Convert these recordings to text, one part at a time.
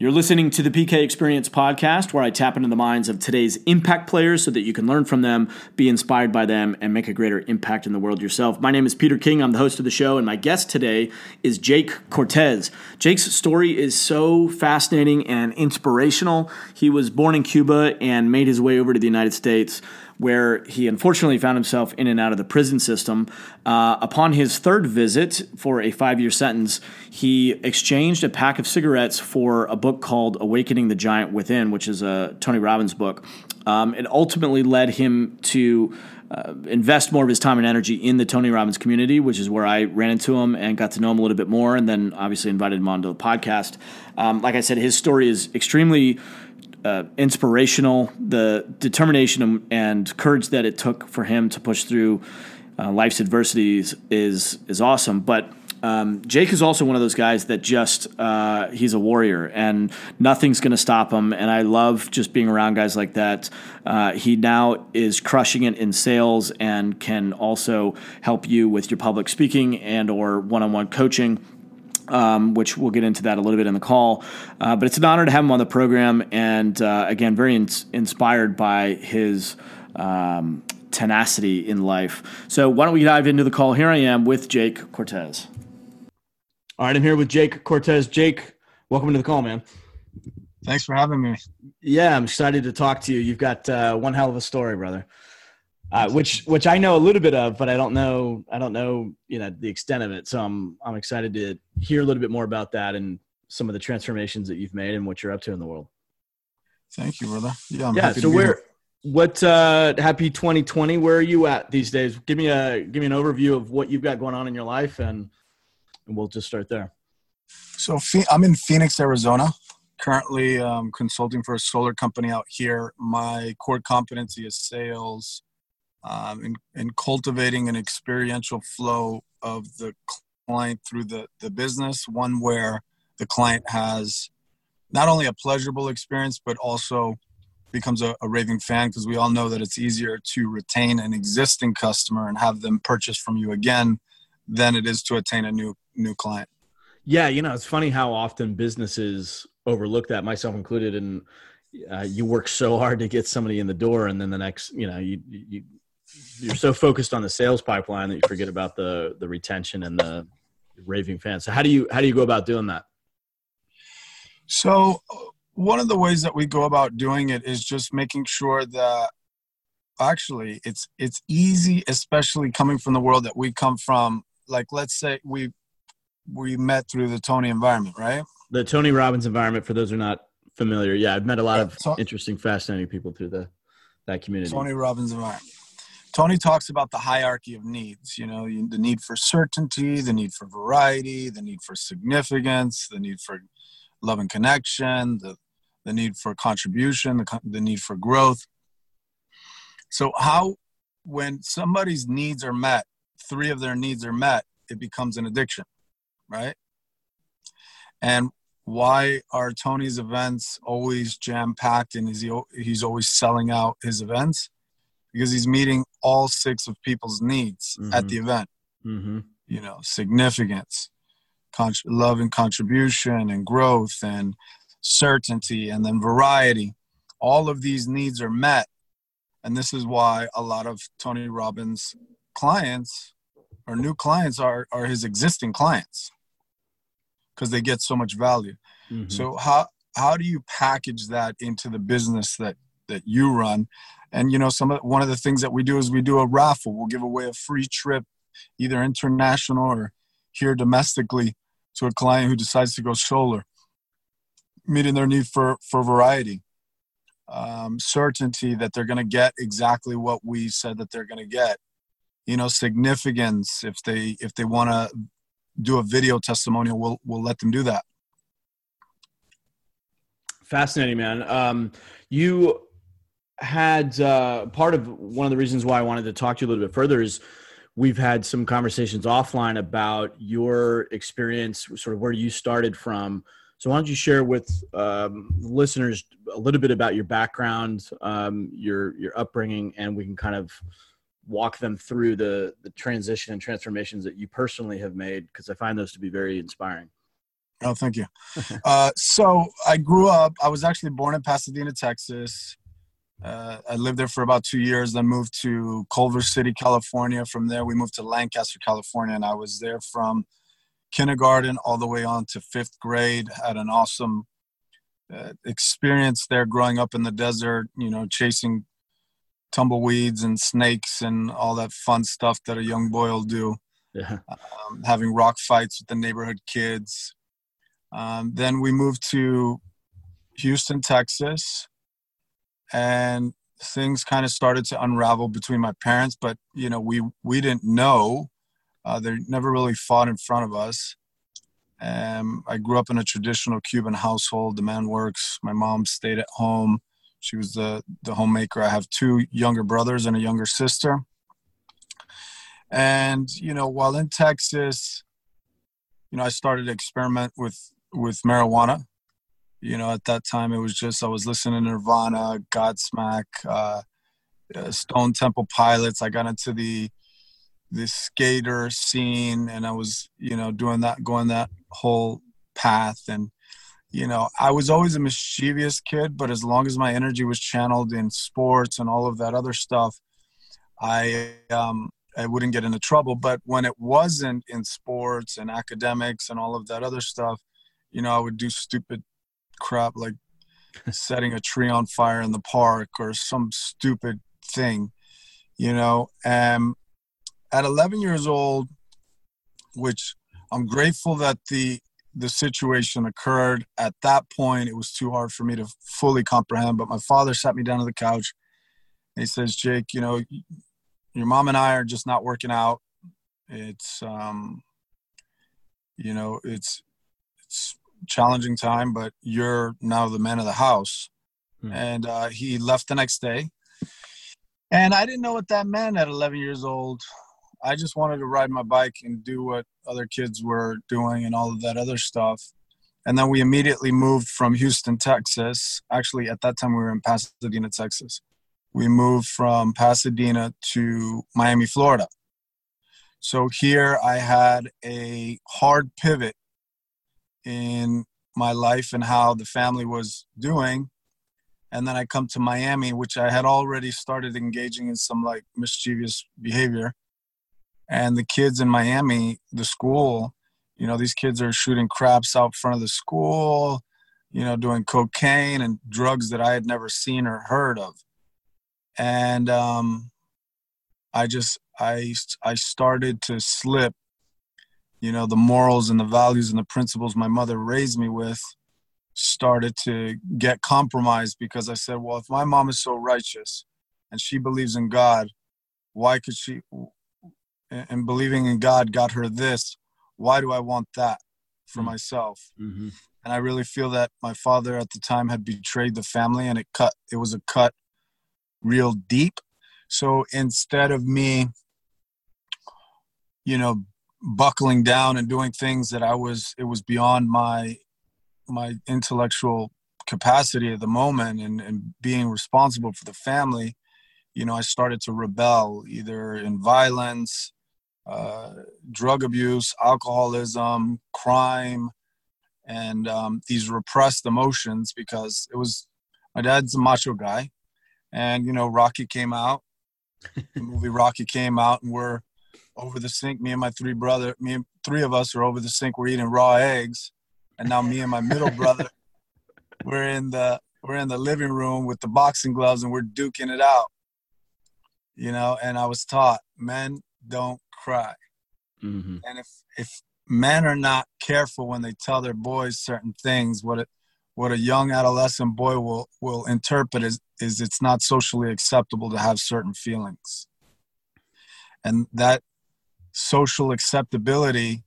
You're listening to the PK Experience podcast, where I tap into the minds of today's impact players so that you can learn from them, be inspired by them, and make a greater impact in the world yourself. My name is Peter King. I'm the host of the show, and my guest today is Jake Cortez. Jake's story is so fascinating and inspirational. He was born in Cuba and made his way over to the United States where he unfortunately found himself in and out of the prison system. Uh, upon his third visit for a five year sentence, he exchanged a pack of cigarettes for a book called Awakening the Giant Within, which is a Tony Robbins book. Um, it ultimately led him to uh, invest more of his time and energy in the Tony Robbins community, which is where I ran into him and got to know him a little bit more, and then obviously invited him onto the podcast. Um, like I said, his story is extremely uh, inspirational. The determination and courage that it took for him to push through uh, life's adversities is is awesome. But um, Jake is also one of those guys that just uh, he's a warrior and nothing's going to stop him. And I love just being around guys like that. Uh, he now is crushing it in sales and can also help you with your public speaking and or one on one coaching um, which we'll get into that a little bit in the call. Uh, but it's an honor to have him on the program, and uh, again, very in- inspired by his um, tenacity in life. So, why don't we dive into the call? Here I am with Jake Cortez. All right, I'm here with Jake Cortez. Jake, welcome to the call, man. Thanks for having me. Yeah, I'm excited to talk to you. You've got uh, one hell of a story, brother uh, which which I know a little bit of, but I don't know I don't know you know the extent of it. So I'm I'm excited to hear a little bit more about that and some of the transformations that you've made and what you're up to in the world. Thank you, brother. Yeah, I'm yeah. so where here. what uh, happy 2020? Where are you at these days? Give me a give me an overview of what you've got going on in your life, and, and we'll just start there. So I'm in Phoenix, Arizona. Currently um, consulting for a solar company out here. My core competency is sales um, in, in cultivating an experiential flow of the client through the, the business, one where the client has not only a pleasurable experience, but also becomes a, a raving fan because we all know that it's easier to retain an existing customer and have them purchase from you again than it is to attain a new new client. Yeah, you know, it's funny how often businesses overlook that, myself included, and uh, you work so hard to get somebody in the door, and then the next, you know, you you you're so focused on the sales pipeline that you forget about the the retention and the raving fans. So how do you how do you go about doing that? So one of the ways that we go about doing it is just making sure that actually it's it's easy especially coming from the world that we come from like let's say we we met through the Tony environment, right? The Tony Robbins environment for those who are not familiar. Yeah, I've met a lot of interesting fascinating people through the that community. Tony Robbins environment. Tony talks about the hierarchy of needs, you know, the need for certainty, the need for variety, the need for significance, the need for love and connection, the, the need for contribution, the, the need for growth. So, how, when somebody's needs are met, three of their needs are met, it becomes an addiction, right? And why are Tony's events always jam packed and is he, he's always selling out his events? Because he's meeting all six of people's needs mm-hmm. at the event. Mm-hmm. You know, significance, con- love and contribution, and growth, and certainty, and then variety. All of these needs are met. And this is why a lot of Tony Robbins clients or new clients are, are his existing clients because they get so much value. Mm-hmm. So how how do you package that into the business that that you run and you know, some of, one of the things that we do is we do a raffle. We'll give away a free trip, either international or here domestically, to a client who decides to go solar, meeting their need for for variety, um, certainty that they're going to get exactly what we said that they're going to get. You know, significance. If they if they want to do a video testimonial, we'll we'll let them do that. Fascinating, man. Um, you had uh, part of one of the reasons why I wanted to talk to you a little bit further is we've had some conversations offline about your experience, sort of where you started from. So why don't you share with um, listeners a little bit about your background, um, your your upbringing, and we can kind of walk them through the the transition and transformations that you personally have made because I find those to be very inspiring. Oh, thank you. uh, so I grew up. I was actually born in Pasadena, Texas. Uh, I lived there for about two years, then moved to Culver City, California. From there, we moved to Lancaster, California, and I was there from kindergarten all the way on to fifth grade. Had an awesome uh, experience there growing up in the desert, you know, chasing tumbleweeds and snakes and all that fun stuff that a young boy will do. Yeah. Um, having rock fights with the neighborhood kids. Um, then we moved to Houston, Texas, and things kind of started to unravel between my parents. But you know, we we didn't know. Uh, they never really fought in front of us. Um, I grew up in a traditional Cuban household. The man works. My mom stayed at home. She was the the homemaker. I have two younger brothers and a younger sister. And you know, while in Texas, you know, I started to experiment with with marijuana. You know, at that time it was just I was listening to Nirvana, Godsmack, uh, uh, Stone Temple Pilots. I got into the the skater scene, and I was you know doing that, going that whole path. And you know, I was always a mischievous kid, but as long as my energy was channeled in sports and all of that other stuff, I um, I wouldn't get into trouble. But when it wasn't in sports and academics and all of that other stuff, you know, I would do stupid crap like setting a tree on fire in the park or some stupid thing, you know. And at 11 years old, which I'm grateful that the the situation occurred at that point. It was too hard for me to fully comprehend. But my father sat me down on the couch. He says, "Jake, you know, your mom and I are just not working out. It's, um, you know, it's it's challenging time, but you're now the man of the house. Hmm. And uh, he left the next day. And I didn't know what that meant at 11 years old. I just wanted to ride my bike and do what other kids were doing and all of that other stuff. And then we immediately moved from Houston, Texas. Actually, at that time, we were in Pasadena, Texas. We moved from Pasadena to Miami, Florida. So here I had a hard pivot in my life and how the family was doing. And then i come to miami which i had already started engaging in some like mischievous behavior. And the kids in miami the school you know these kids are shooting craps out front of the school you know doing cocaine and drugs that i had never seen or heard of. And um i just i i started to slip you know the morals and the values and the principles my mother raised me with started to get compromised because i said well if my mom is so righteous and she believes in god why could she and believing in god got her this why do i want that for mm-hmm. myself mm-hmm. and i really feel that my father at the time had betrayed the family and it cut it was a cut real deep so instead of me you know buckling down and doing things that I was it was beyond my my intellectual capacity at the moment and, and being responsible for the family, you know, I started to rebel either in violence, uh, drug abuse, alcoholism, crime, and um, these repressed emotions because it was my dad's a macho guy, and you know Rocky came out, the movie Rocky came out, and we're over the sink. Me and my three brother, me and three of us are over the sink. We're eating raw eggs, and now me and my middle brother, we're in the we're in the living room with the boxing gloves and we're duking it out. You know, and I was taught men don't cry, mm-hmm. and if if men are not careful when they tell their boys certain things, what it what a young adolescent boy will will interpret is is it's not socially acceptable to have certain feelings and that social acceptability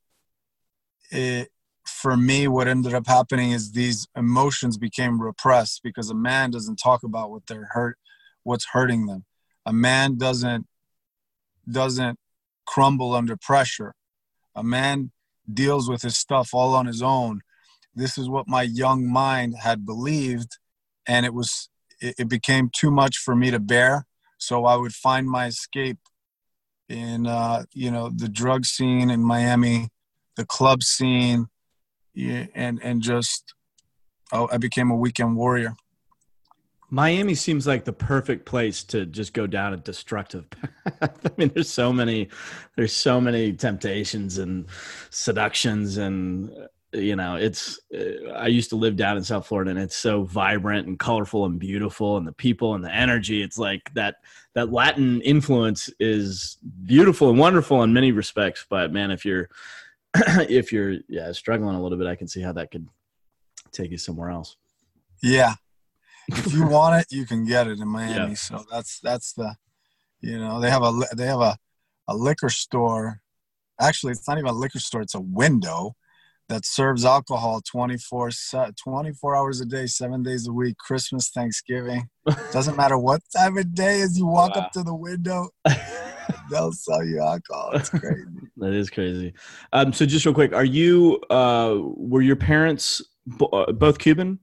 it, for me what ended up happening is these emotions became repressed because a man doesn't talk about what they're hurt what's hurting them. A man doesn't doesn't crumble under pressure. A man deals with his stuff all on his own. This is what my young mind had believed and it was it, it became too much for me to bear. So i would find my escape in uh, you know the drug scene in Miami, the club scene, yeah, and and just oh, I became a weekend warrior. Miami seems like the perfect place to just go down a destructive path. I mean, there's so many, there's so many temptations and seductions, and you know, it's. Uh, I used to live down in South Florida, and it's so vibrant and colorful and beautiful, and the people and the energy. It's like that. That Latin influence is beautiful and wonderful in many respects, but man, if you're, if you're, yeah, struggling a little bit, I can see how that could take you somewhere else. Yeah, if you want it, you can get it in Miami. Yeah. So that's that's the, you know, they have a they have a, a liquor store. Actually, it's not even a liquor store; it's a window that serves alcohol 24, 24 hours a day, seven days a week. Christmas, Thanksgiving, doesn't matter what time of day. As you walk wow. up to the window, they'll sell you alcohol. It's crazy. that is crazy. Um, so, just real quick, are you? Uh, were your parents uh, both Cuban?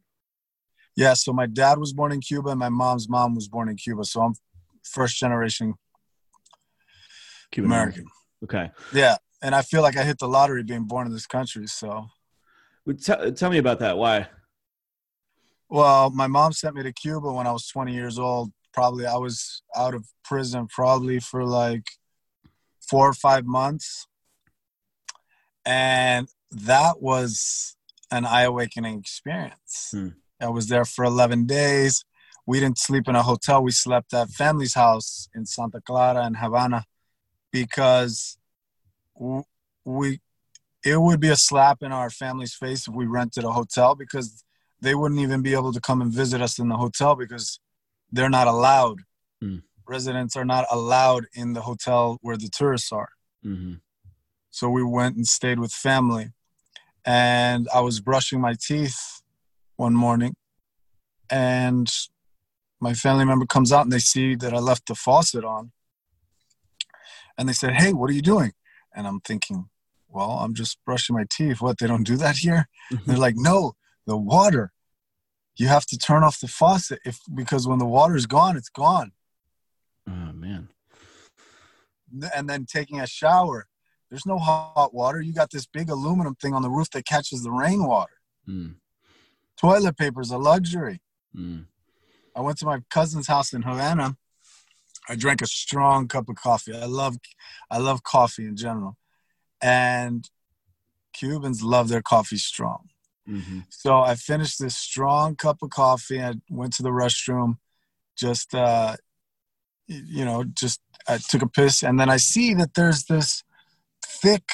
Yeah, so my dad was born in Cuba and my mom's mom was born in Cuba. So I'm first generation Cuban American. Okay. Yeah, and I feel like I hit the lottery being born in this country. So, tell, tell me about that. Why? Well, my mom sent me to Cuba when I was 20 years old. Probably I was out of prison probably for like four or five months. And that was an eye awakening experience. Hmm. I was there for 11 days. We didn't sleep in a hotel. We slept at family's house in Santa Clara and Havana because we it would be a slap in our family's face if we rented a hotel because they wouldn't even be able to come and visit us in the hotel because they're not allowed. Mm. Residents are not allowed in the hotel where the tourists are. Mm-hmm. So we went and stayed with family. And I was brushing my teeth one morning and my family member comes out and they see that I left the faucet on. And they said, Hey, what are you doing? And I'm thinking, Well, I'm just brushing my teeth. What, they don't do that here? Mm-hmm. They're like, No, the water. You have to turn off the faucet if because when the water's gone, it's gone. Oh man. And then taking a shower. There's no hot water. You got this big aluminum thing on the roof that catches the rainwater. Mm. Toilet paper is a luxury. Mm. I went to my cousin's house in Havana. I drank a strong cup of coffee. I love, I love coffee in general, and Cubans love their coffee strong. Mm-hmm. So I finished this strong cup of coffee. I went to the restroom, just uh, you know, just I took a piss, and then I see that there's this thick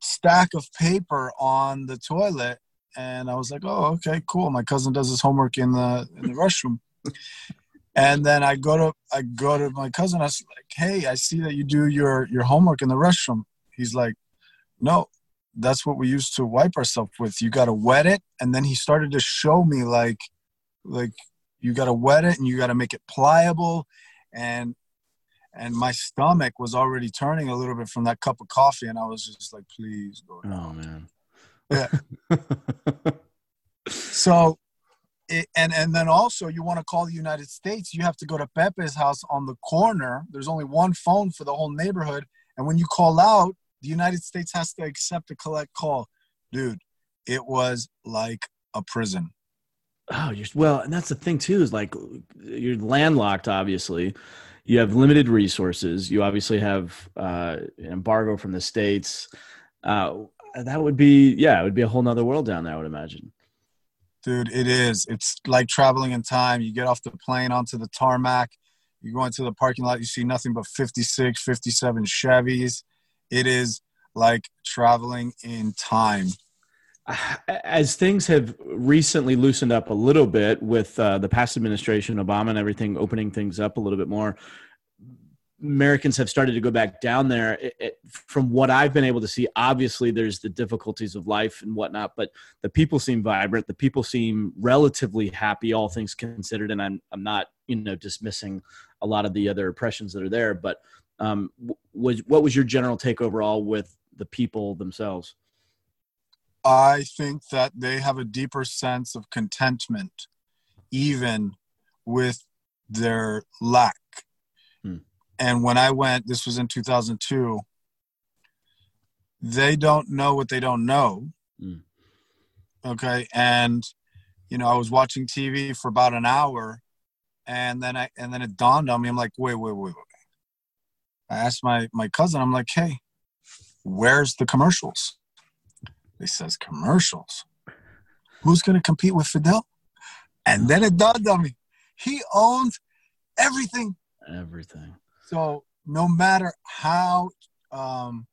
stack of paper on the toilet and I was like, "Oh, okay, cool." My cousin does his homework in the in the restroom, and then I go to I go to my cousin. I was like, "Hey, I see that you do your your homework in the restroom." He's like, "No, that's what we used to wipe ourselves with. You got to wet it." And then he started to show me like, like you got to wet it and you got to make it pliable, and and my stomach was already turning a little bit from that cup of coffee, and I was just like, "Please go." Down. Oh man yeah. so, it, and and then also you want to call the United States, you have to go to Pepe's house on the corner. There's only one phone for the whole neighborhood, and when you call out, the United States has to accept a collect call. Dude, it was like a prison. Oh, you're well, and that's the thing too is like you're landlocked. Obviously, you have limited resources. You obviously have uh, an embargo from the states. Uh, that would be yeah, it would be a whole nother world down there. I would imagine. Dude, it is. It's like traveling in time. You get off the plane onto the tarmac. You go into the parking lot. You see nothing but 56, 57 Chevys. It is like traveling in time. As things have recently loosened up a little bit with uh, the past administration, Obama and everything opening things up a little bit more, Americans have started to go back down there. It, it, from what I've been able to see, obviously there's the difficulties of life and whatnot, but the people seem vibrant. The people seem relatively happy, all things considered. And I'm I'm not you know dismissing a lot of the other oppressions that are there, but um, was what was your general take overall with the people themselves? I think that they have a deeper sense of contentment, even with their lack and when I went, this was in 2002, they don't know what they don't know. Mm. Okay, and you know I was watching TV for about an hour, and then I and then it dawned on me. I'm like, wait, wait, wait, wait. I asked my my cousin. I'm like, hey, where's the commercials? He says commercials. Who's gonna compete with Fidel? And then it dawned on me. He owns everything. Everything. So no matter how um,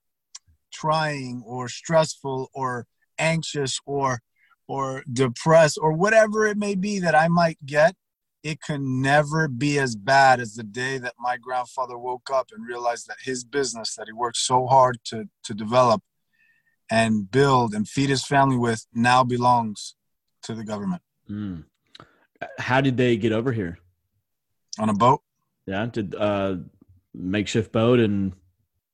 trying or stressful or anxious or or depressed or whatever it may be that I might get, it can never be as bad as the day that my grandfather woke up and realized that his business that he worked so hard to to develop and build and feed his family with now belongs to the government. Mm. How did they get over here? On a boat. Yeah, did uh, makeshift boat and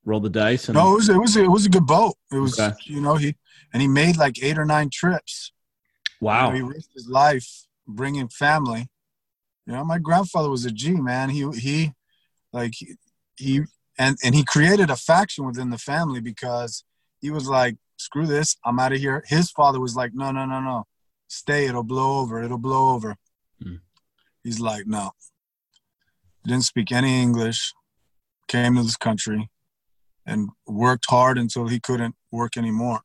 roll the dice. And- no, it was it was it was a good boat. It was okay. you know he and he made like eight or nine trips. Wow, you know, he risked his life bringing family. You know, my grandfather was a G man. He he like he, he and and he created a faction within the family because he was like, screw this, I'm out of here. His father was like, no, no, no, no, stay. It'll blow over. It'll blow over. Hmm. He's like, no. He didn't speak any English. Came to this country and worked hard until he couldn't work anymore.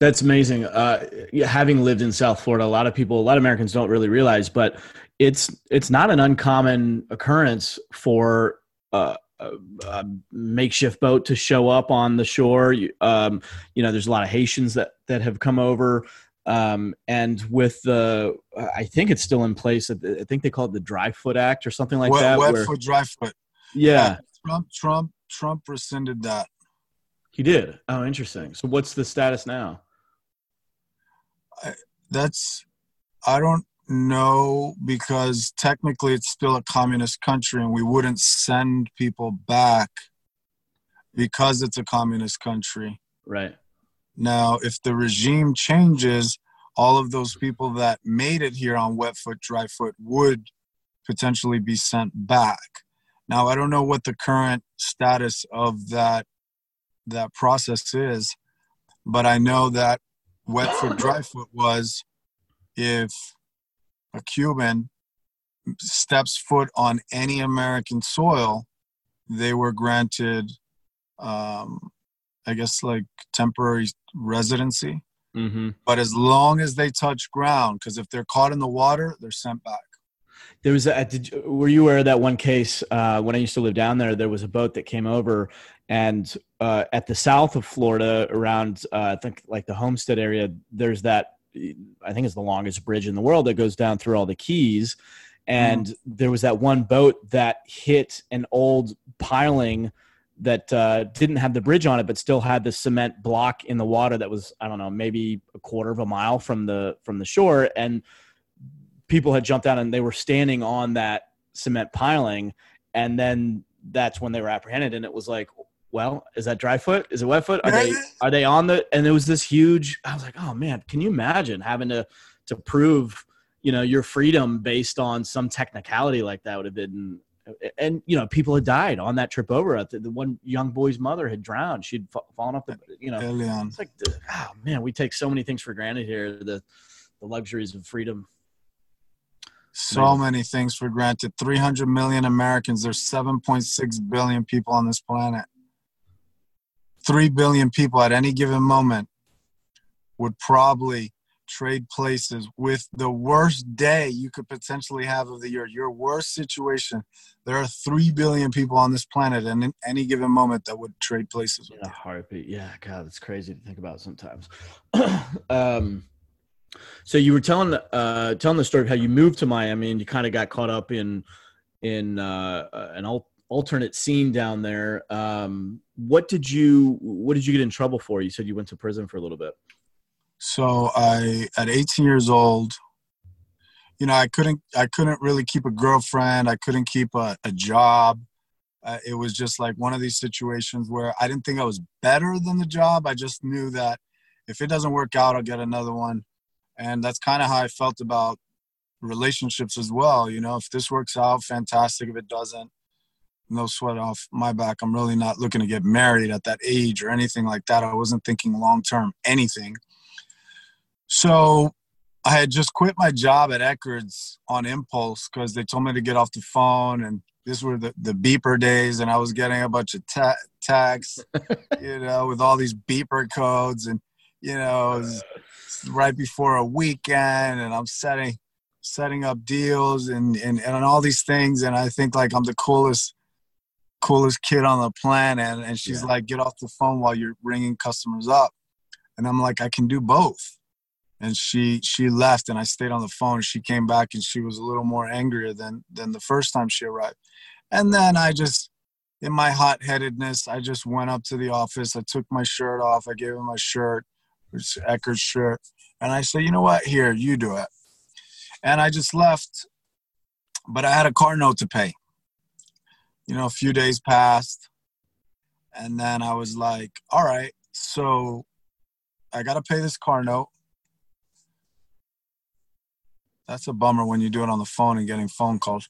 That's amazing. Uh, having lived in South Florida, a lot of people, a lot of Americans don't really realize, but it's it's not an uncommon occurrence for uh, a, a, makeshift boat to show up on the shore. Um, you know, there's a lot of Haitians that that have come over, um, and with the, I think it's still in place. I think they call it the Dry Foot Act or something like wet, that. Wet where, foot, dry foot. Yeah. Trump, Trump, Trump rescinded that. He did. Oh, interesting. So, what's the status now? I, that's I don't know because technically it's still a communist country, and we wouldn't send people back because it's a communist country. Right. Now, if the regime changes, all of those people that made it here on wet foot, dry foot would potentially be sent back. Now, I don't know what the current status of that that process is, but I know that wet foot, dry foot was if a Cuban steps foot on any American soil, they were granted, um, I guess, like temporary residency. Mm-hmm. But as long as they touch ground, because if they're caught in the water, they're sent back. There was a, did, were you aware of that one case uh, when I used to live down there? There was a boat that came over, and uh, at the south of Florida, around uh, I think like the Homestead area, there's that I think it's the longest bridge in the world that goes down through all the Keys, and mm. there was that one boat that hit an old piling that uh, didn't have the bridge on it, but still had the cement block in the water that was I don't know maybe a quarter of a mile from the from the shore, and people had jumped out and they were standing on that cement piling. And then that's when they were apprehended. And it was like well is that dry foot? Is it wet foot? Are they are they on the and it was this huge i was like oh man can you imagine having to to prove you know your freedom based on some technicality like that would have been and you know people had died on that trip over the, the one young boy's mother had drowned. She'd fallen off the you know it's like oh man we take so many things for granted here the the luxuries of freedom so many things for granted. 300 million americans. There's 7.6 billion people on this planet. 3 billion people at any given moment would probably trade places with the worst day you could potentially have of the year. Your worst situation. There are 3 billion people on this planet and in any given moment that would trade places with a heartbeat. Yeah god it's crazy to think about sometimes. Um so you were telling uh, telling the story of how you moved to Miami and you kind of got caught up in in uh, uh, an al- alternate scene down there. Um, what did you What did you get in trouble for? You said you went to prison for a little bit. So I, at 18 years old, you know, I couldn't I couldn't really keep a girlfriend. I couldn't keep a, a job. Uh, it was just like one of these situations where I didn't think I was better than the job. I just knew that if it doesn't work out, I'll get another one and that's kind of how I felt about relationships as well. You know, if this works out, fantastic. If it doesn't, no sweat off my back. I'm really not looking to get married at that age or anything like that. I wasn't thinking long term anything. So I had just quit my job at Eckerd's on impulse because they told me to get off the phone, and this were the, the beeper days, and I was getting a bunch of ta- texts, you know, with all these beeper codes, and you know, it was right before a weekend, and I'm setting setting up deals and, and and all these things, and I think like I'm the coolest coolest kid on the planet, and she's yeah. like, get off the phone while you're ringing customers up, and I'm like, I can do both. And she she left and i stayed on the phone. She came back and she was a little more angrier than than the first time she arrived. And then i just in my hot-headedness i just went up to the office. I took my shirt off. I gave him my shirt which Eckerd's shirt and i said you know what here you do it and i just left but i had a car note to pay you know a few days passed and then i was like all right so i got to pay this car note that's a bummer when you do it on the phone and getting phone calls.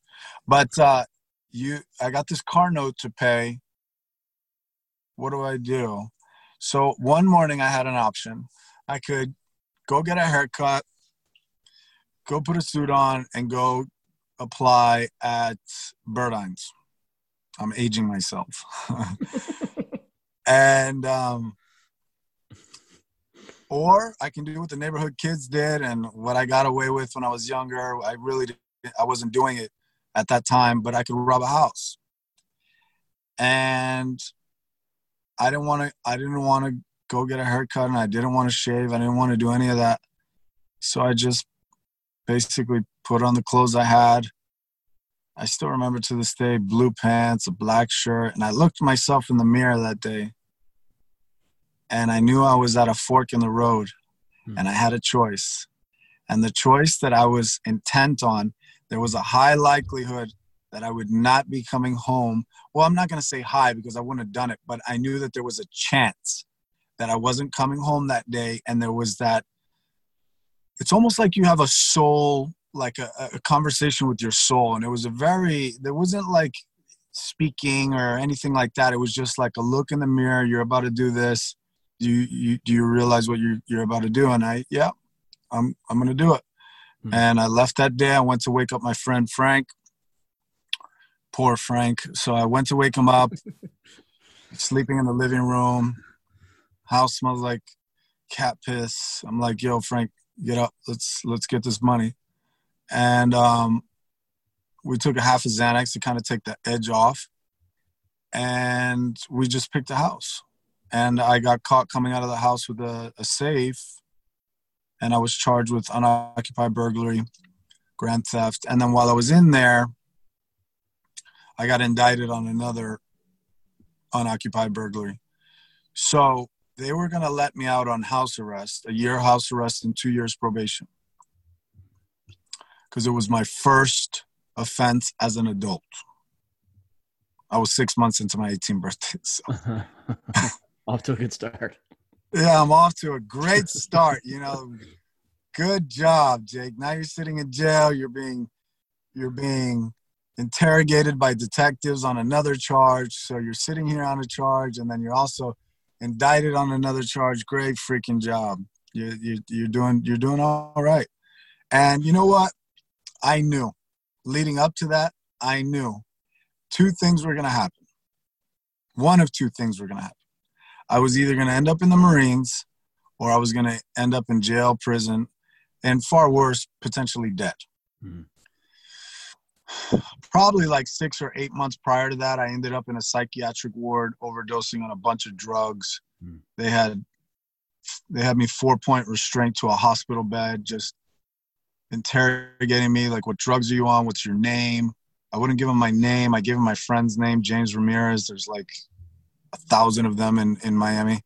But uh, you, I got this car note to pay. What do I do? So one morning I had an option. I could go get a haircut, go put a suit on, and go apply at Burdines. I'm aging myself. and um, or I can do what the neighborhood kids did and what I got away with when I was younger. I really I wasn't doing it at that time, but I could rob a house. And I didn't want to I didn't want to go get a haircut and I didn't want to shave. I didn't want to do any of that. So I just basically put on the clothes I had. I still remember to this day blue pants, a black shirt, and I looked myself in the mirror that day and I knew I was at a fork in the road mm. and I had a choice. And the choice that I was intent on, there was a high likelihood that I would not be coming home. Well, I'm not going to say hi because I wouldn't have done it, but I knew that there was a chance that I wasn't coming home that day. And there was that, it's almost like you have a soul, like a, a conversation with your soul. And it was a very, there wasn't like speaking or anything like that. It was just like a look in the mirror. You're about to do this do you, you do you realize what you're you're about to do? And I, yeah, I'm I'm gonna do it. Mm-hmm. And I left that day. I went to wake up my friend Frank. Poor Frank. So I went to wake him up. sleeping in the living room. House smells like cat piss. I'm like, yo, Frank, get up. Let's let's get this money. And um, we took a half a Xanax to kind of take the edge off. And we just picked a house and I got caught coming out of the house with a, a safe, and I was charged with unoccupied burglary, grand theft, and then while I was in there, I got indicted on another unoccupied burglary. So they were going to let me out on house arrest, a year house arrest and two years probation, because it was my first offense as an adult. I was six months into my 18th birthday. So. off to a good start. Yeah, I'm off to a great start. You know, good job, Jake. Now you're sitting in jail. You're being, you're being interrogated by detectives on another charge. So you're sitting here on a charge, and then you're also indicted on another charge. Great freaking job. You, you, you're doing, you're doing all right. And you know what? I knew, leading up to that, I knew two things were going to happen. One of two things were going to happen. I was either going to end up in the Marines or I was going to end up in jail, prison, and far worse, potentially dead. Mm-hmm. Probably like six or eight months prior to that, I ended up in a psychiatric ward overdosing on a bunch of drugs. Mm-hmm. They had they had me four point restraint to a hospital bed, just interrogating me like, "What drugs are you on? What's your name?" I wouldn't give them my name. I gave them my friend's name, James Ramirez. There's like a thousand of them in in Miami,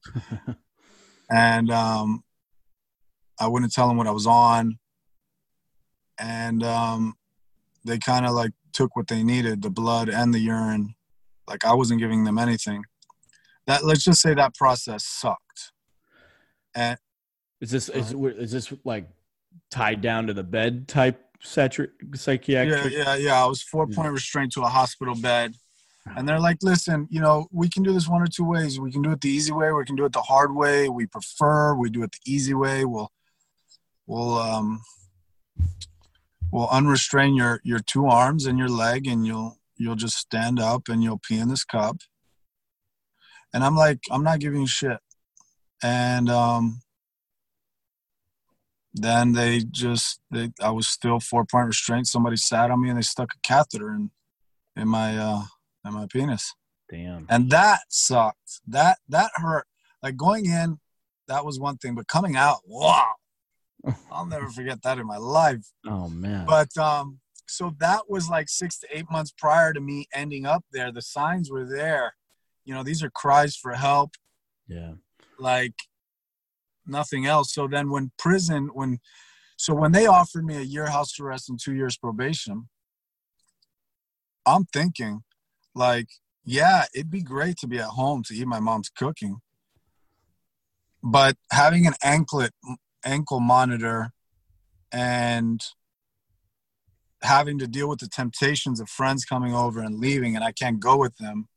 and um, I wouldn't tell them what I was on, and um, they kind of like took what they needed, the blood and the urine. Like I wasn't giving them anything. That let's just say that process sucked. And is this is is this like tied down to the bed type psychiatric? Yeah, yeah, yeah. I was four point restraint to a hospital bed and they're like listen you know we can do this one or two ways we can do it the easy way we can do it the hard way we prefer we do it the easy way we'll we'll um, will unrestrain your your two arms and your leg, and you'll you'll just stand up and you'll pee in this cup. And I'm like, I'm not giving you shit. And um, then they just they I was still four point restraint. Somebody sat on me and they stuck a catheter in in my uh in my penis. Damn. And that sucked. That that hurt. Like going in, that was one thing, but coming out, wow. I'll never forget that in my life. Oh man. But um so that was like 6 to 8 months prior to me ending up there. The signs were there. You know, these are cries for help. Yeah. Like nothing else. So then when prison when so when they offered me a year house arrest and 2 years probation, I'm thinking like yeah, it'd be great to be at home to eat my mom's cooking. But having an anklet ankle monitor and having to deal with the temptations of friends coming over and leaving and I can't go with them.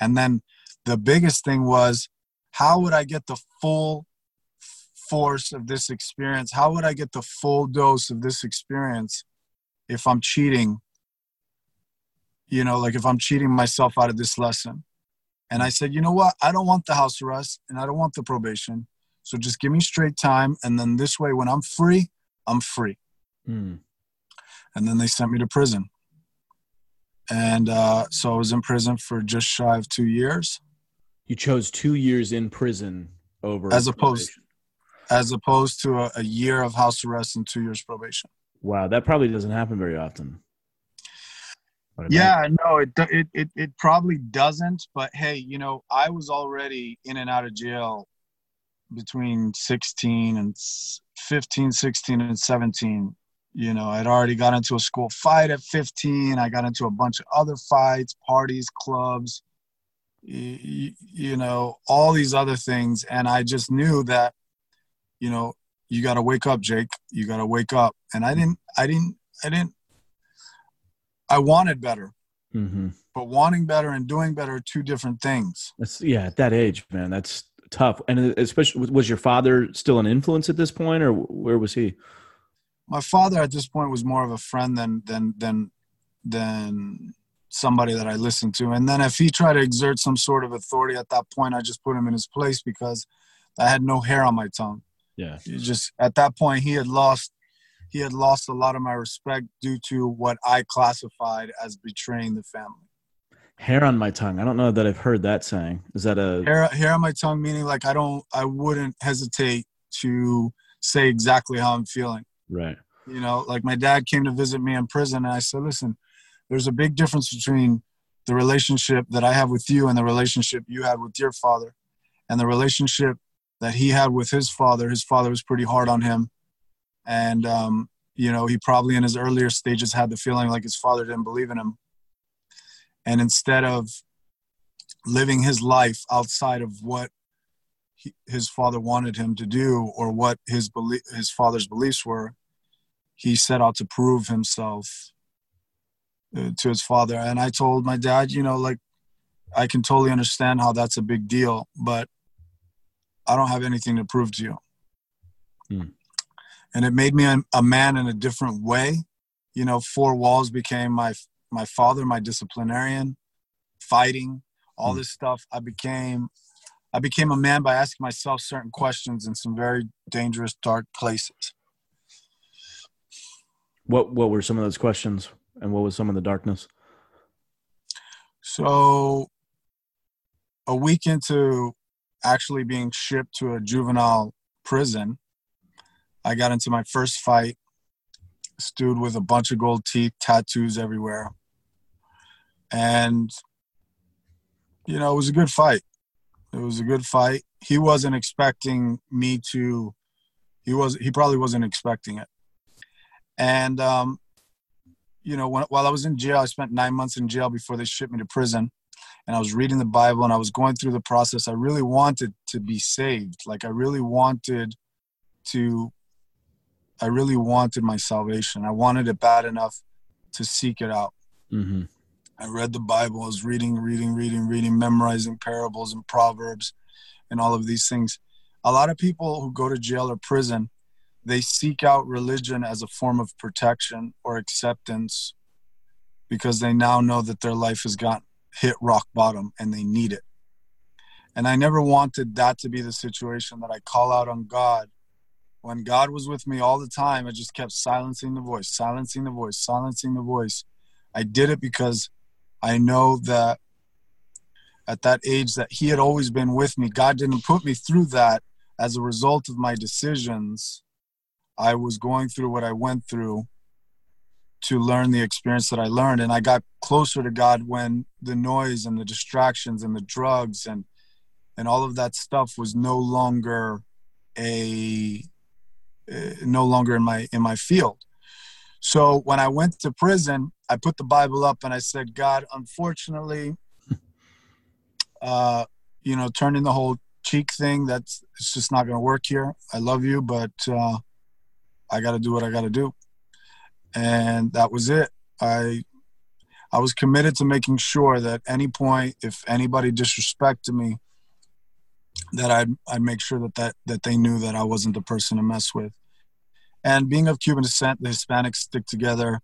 And then the biggest thing was how would I get the full force of this experience? How would I get the full dose of this experience if I'm cheating you know, like if I'm cheating myself out of this lesson. And I said, you know what? I don't want the house arrest and I don't want the probation. So just give me straight time. And then this way, when I'm free, I'm free. Mm. And then they sent me to prison. And uh, so I was in prison for just shy of two years. You chose two years in prison over as opposed probation. as opposed to a, a year of house arrest and two years probation. Wow, that probably doesn't happen very often. Yeah, no, it, it it it probably doesn't. But hey, you know, I was already in and out of jail between 16 and 15, 16, and 17. You know, I'd already got into a school fight at 15. I got into a bunch of other fights, parties, clubs, you, you know, all these other things. And I just knew that, you know, you got to wake up, Jake. You got to wake up. And I didn't, I didn't, I didn't I wanted better. Mm-hmm. But wanting better and doing better are two different things. That's yeah, at that age, man, that's tough. And uh, especially, was your father still an influence at this point, or where was he? My father at this point was more of a friend than than than than somebody that I listened to. And then if he tried to exert some sort of authority at that point, I just put him in his place because I had no hair on my tongue. Yeah. You just at that point he had lost he had lost a lot of my respect due to what I classified as betraying the family. Hair on my tongue. I don't know that I've heard that saying. Is that a hair, hair on my tongue? Meaning, like I don't, I wouldn't hesitate to say exactly how I'm feeling. Right. You know, like my dad came to visit me in prison, and I said, "Listen, there's a big difference between the relationship that I have with you and the relationship you had with your father, and the relationship that he had with his father. His father was pretty hard on him." and um, you know he probably in his earlier stages had the feeling like his father didn't believe in him and instead of living his life outside of what he, his father wanted him to do or what his belief, his father's beliefs were he set out to prove himself uh, to his father. And i told my dad you know like i can totally understand how that's a big deal but i don't have anything to prove to you. Hmm. And it made me a, a man in a different way. You know, four walls became my my father, my disciplinarian, fighting, all mm. this stuff. I became I became a man by asking myself certain questions in some very dangerous, dark places. What what were some of those questions, and what was some of the darkness? So, a week into actually being shipped to a juvenile prison, I got into my first fight. Stood with a bunch of gold teeth, tattoos everywhere. And, you know, it was a good fight. It was a good fight. He wasn't expecting me to, he was, he probably wasn't expecting it. And, um, you know, when, while I was in jail, I spent nine months in jail before they shipped me to prison. And I was reading the Bible and I was going through the process. I really wanted to be saved. Like, I really wanted to I really wanted my salvation. I wanted it bad enough to seek it out. Mm-hmm. I read the Bible. I was reading, reading, reading, reading, memorizing parables and proverbs and all of these things. A lot of people who go to jail or prison, they seek out religion as a form of protection or acceptance because they now know that their life has got hit rock bottom and they need it. And I never wanted that to be the situation that I call out on God. When God was with me all the time, I just kept silencing the voice, silencing the voice, silencing the voice. I did it because I know that at that age that he had always been with me. God didn't put me through that as a result of my decisions. I was going through what I went through to learn the experience that I learned. And I got closer to God when the noise and the distractions and the drugs and and all of that stuff was no longer a no longer in my in my field. So when I went to prison, I put the Bible up and I said, God, unfortunately, uh, you know, turning the whole cheek thing, that's it's just not going to work here. I love you, but uh, I got to do what I got to do. And that was it. I I was committed to making sure that any point, if anybody disrespected me, that I'd I'd make sure that that that they knew that I wasn't the person to mess with. And being of Cuban descent, the Hispanics stick together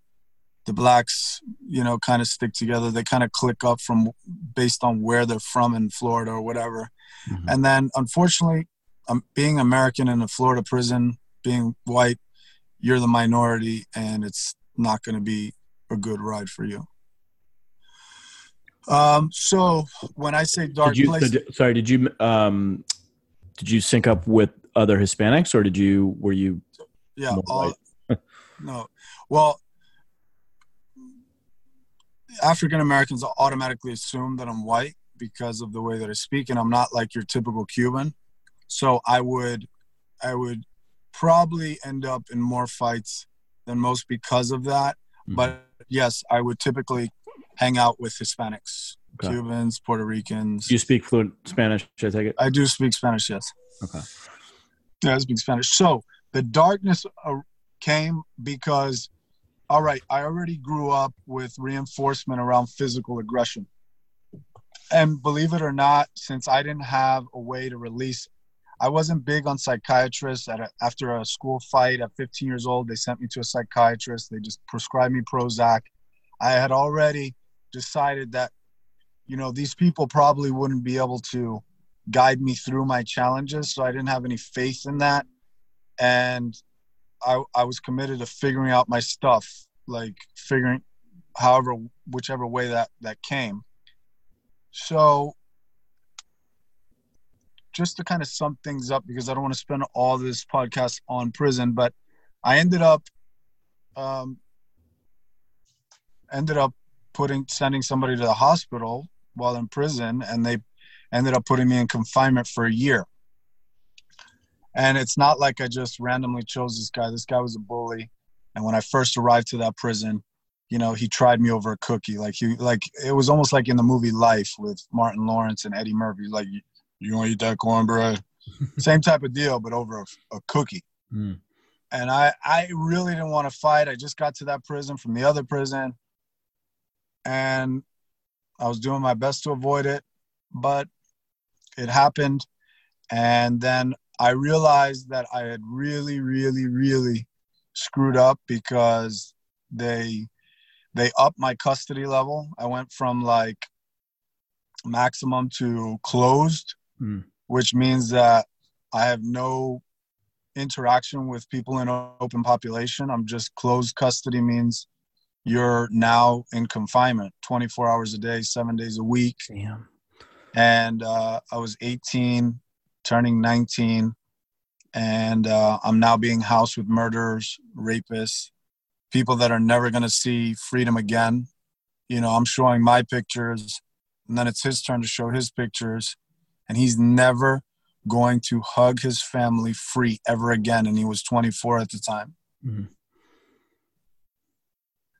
the blacks you know kind of stick together they kind of click up from based on where they're from in florida or whatever mm-hmm. and then unfortunately um, being american in a florida prison being white you're the minority and it's not going to be a good ride for you um so when i say dark did you, place sorry did you um did you sync up with other hispanics or did you were you yeah all, no well African Americans automatically assume that I'm white because of the way that I speak, and I'm not like your typical Cuban. So I would, I would probably end up in more fights than most because of that. Mm-hmm. But yes, I would typically hang out with Hispanics, okay. Cubans, Puerto Ricans. You speak fluent Spanish, I take it? I do speak Spanish, yes. Okay. Yeah, I speak Spanish. So the darkness uh, came because all right, I already grew up with reinforcement around physical aggression. And believe it or not, since I didn't have a way to release, I wasn't big on psychiatrists. At a, after a school fight at 15 years old, they sent me to a psychiatrist. They just prescribed me Prozac. I had already decided that, you know, these people probably wouldn't be able to guide me through my challenges. So I didn't have any faith in that. And I, I was committed to figuring out my stuff, like figuring however whichever way that that came. So just to kind of sum things up because I don't want to spend all this podcast on prison, but I ended up um, ended up putting sending somebody to the hospital while in prison and they ended up putting me in confinement for a year and it's not like I just randomly chose this guy. This guy was a bully. And when I first arrived to that prison, you know, he tried me over a cookie. Like he, like it was almost like in the movie Life with Martin Lawrence and Eddie Murphy. Like, you, want to eat that cornbread? Same type of deal, but over a, a cookie. Mm. And I, I really didn't want to fight. I just got to that prison from the other prison, and I was doing my best to avoid it, but it happened. And then I realized that I had really, really, really screwed up because they they upped my custody level. I went from like maximum to closed, mm. which means that I have no interaction with people in open population. I'm just closed custody means you're now in confinement 24 hours a day, seven days a week. Damn. And uh, I was 18 turning 19, and uh, I'm now being housed with murderers, rapists, people that are never going to see freedom again. You know, I'm showing my pictures, and then it's his turn to show his pictures, and he's never going to hug his family free ever again. And he was 24 at the time. Mm-hmm.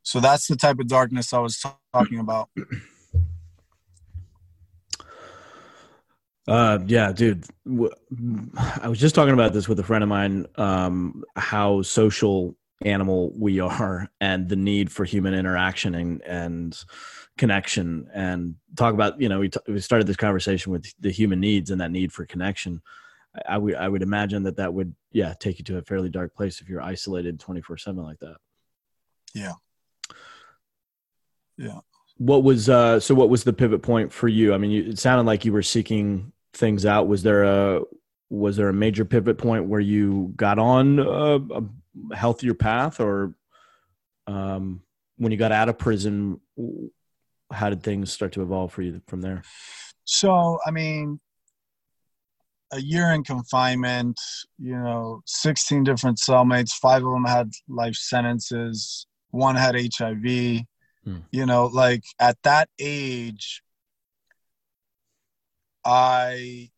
So that's the type of darkness I was talking about. Uh, yeah, dude. I was just talking about this with a friend of mine. Um, how social animal we are, and the need for human interaction and and connection, and talk about you know we t- we started this conversation with the human needs and that need for connection. I would I would imagine that that would yeah take you to a fairly dark place if you're isolated 24 seven like that. Yeah. Yeah. What was uh so what was the pivot point for you? I mean, you, it sounded like you were seeking things out. Was there a was there a major pivot point where you got on a, a healthier path or um when you got out of prison how did things start to evolve for you from there? So, I mean, a year in confinement, you know, 16 different cellmates, five of them had life sentences, one had HIV. Hmm. You know, like at that age, I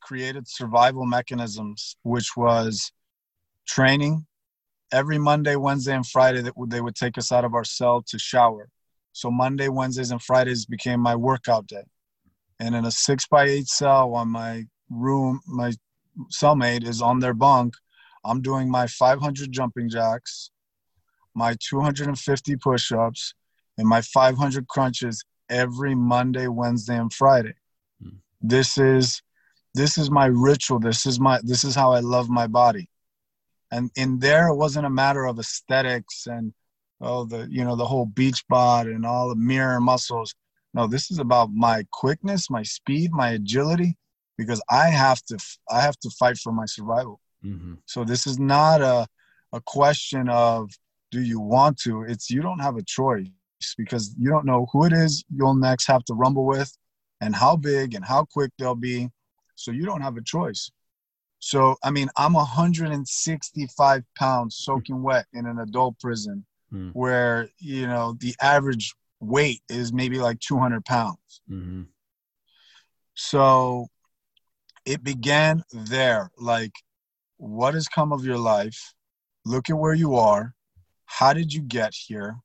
created survival mechanisms, which was training. Every Monday, Wednesday, and Friday, that they would take us out of our cell to shower. So Monday, Wednesdays, and Fridays became my workout day. And in a six by eight cell on my room, my cellmate is on their bunk. I'm doing my 500 jumping jacks, my 250 push ups, and my 500 crunches every Monday, Wednesday, and Friday. Hmm. This is this is my ritual. This is my this is how I love my body. And in there, it wasn't a matter of aesthetics and oh the you know the whole beach bod and all the mirror muscles. No, this is about my quickness, my speed, my agility, because I have to I have to fight for my survival. Mm-hmm. So this is not a a question of do you want to? It's you don't have a choice because you don't know who it is you'll next have to rumble with and how big and how quick they'll be. So you don't have a choice. So I mean, I'm 165 pounds soaking wet in an adult prison, mm. where you know the average weight is maybe like 200 pounds. Mm-hmm. So it began there. Like, what has come of your life? Look at where you are. How did you get here?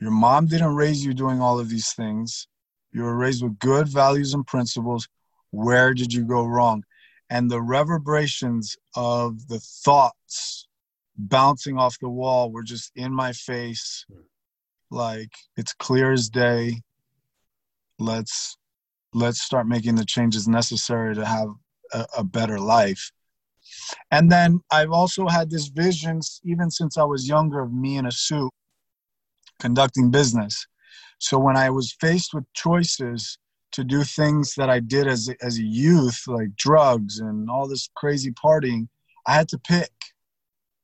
Your mom didn't raise you doing all of these things. You were raised with good values and principles. Where did you go wrong? And the reverberations of the thoughts bouncing off the wall were just in my face. Like it's clear as day. Let's let's start making the changes necessary to have a, a better life. And then I've also had this vision, even since I was younger, of me in a suit conducting business. So when I was faced with choices to do things that I did as as a youth, like drugs and all this crazy partying, I had to pick: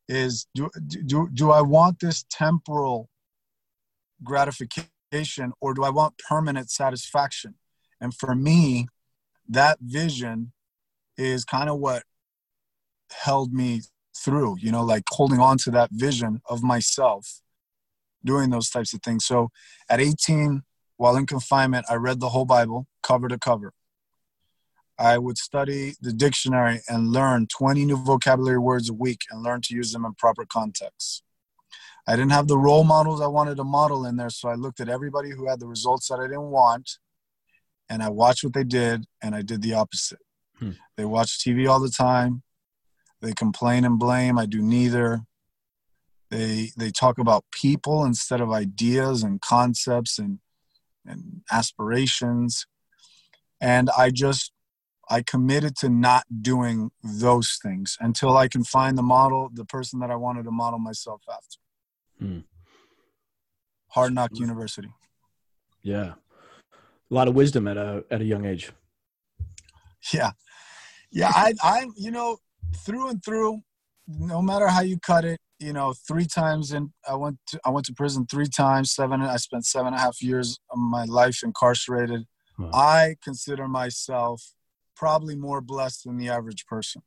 is do do do I want this temporal gratification or do I want permanent satisfaction? And for me, that vision is kind of what held me through, you know, like holding on to that vision of myself doing those types of things. So at 18, while in confinement, I read the whole Bible cover to cover. I would study the dictionary and learn 20 new vocabulary words a week and learn to use them in proper context. I didn't have the role models I wanted to model in there, so I looked at everybody who had the results that I didn't want and I watched what they did and I did the opposite. Hmm. They watch TV all the time. They complain and blame. I do neither. They they talk about people instead of ideas and concepts and and aspirations. And I just I committed to not doing those things until I can find the model, the person that I wanted to model myself after. Hmm. Hard Knock University. Yeah, a lot of wisdom at a at a young age. Yeah, yeah, I, I, you know, through and through, no matter how you cut it, you know, three times and I went to I went to prison three times. Seven. I spent seven and a half years of my life incarcerated. Huh. I consider myself probably more blessed than the average person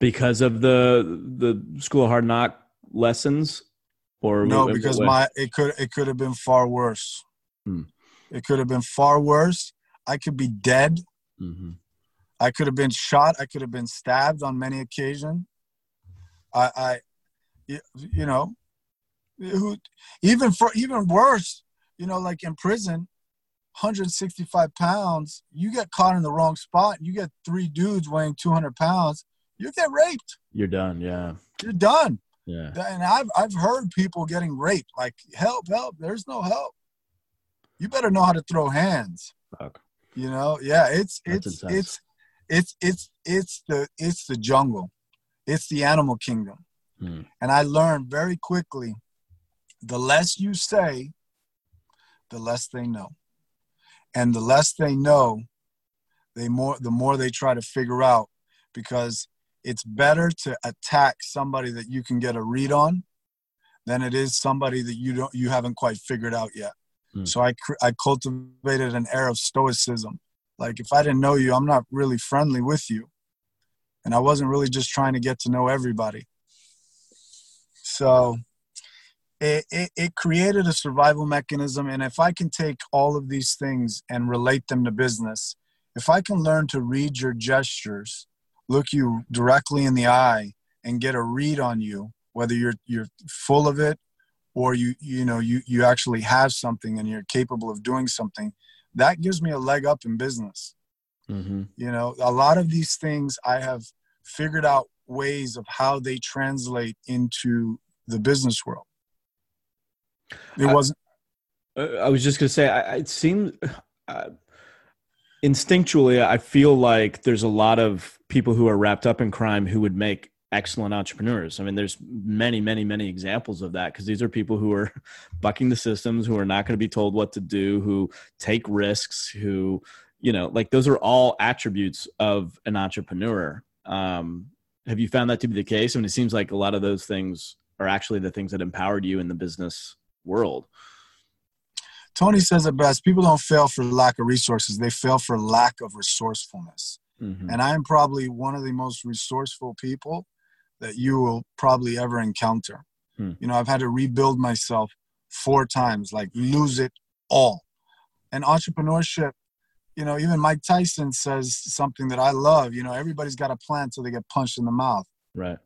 because of the the school of hard knock lessons or no because my it could it could have been far worse hmm. it could have been far worse i could be dead mm-hmm. I could have been shot. I could have been stabbed on many occasions. I, I you know, who, even for even worse, you know, like in prison, 165 pounds, you get caught in the wrong spot. You get three dudes weighing 200 pounds, you get raped. You're done. Yeah. You're done. Yeah. And I've I've heard people getting raped. Like help, help. There's no help. You better know how to throw hands. Fuck. You know, yeah. It's That's it's intense. it's it's it's it's the it's the jungle. It's the animal kingdom. Hmm. and i learned very quickly the less you say the less they know. And the less they know they more the more they try to figure out because it's better to attack somebody that you can get a read on than it is somebody that you don't you haven't quite figured out yet. Hmm. so i i cultivated an air of stoicism like if i didn't know you i'm not really friendly with you. And i wasn't really just trying to get to know everybody. So it, it, it created a survival mechanism. And if i can take all of these things and relate them to business if i can learn to read your gestures look you directly in the eye and get a read on you whether you're you're full of it or you you know you you actually have something and you're capable of doing something that gives me a leg up in business Mm-hmm. you know a lot of these things i have figured out ways of how they translate into the business world it wasn't I was just gonna say, I, I- it seems uh, instinctually, I feel like there's a lot of people who are wrapped up in crime who would make excellent entrepreneurs. I mean, there's many, many, many examples of that because these are people who are bucking the systems, who are not going to be told what to do, who take risks, who, you know, like those are all attributes of an entrepreneur. Um, have you found that to be the case? I mean, it seems like a lot of those things are actually the things that empowered you in the business world. tony says it best people don't fail for lack of resources they fail for lack of resourcefulness Mhm. and i'm probably one of the most resourceful people that you will probably ever encounter. Hmm. you know i've had to rebuild myself four times like lose it all. And entrepreneurship you know even mike tyson says something that i love you know everybody's got a plan till they get punched in the mouth. Right.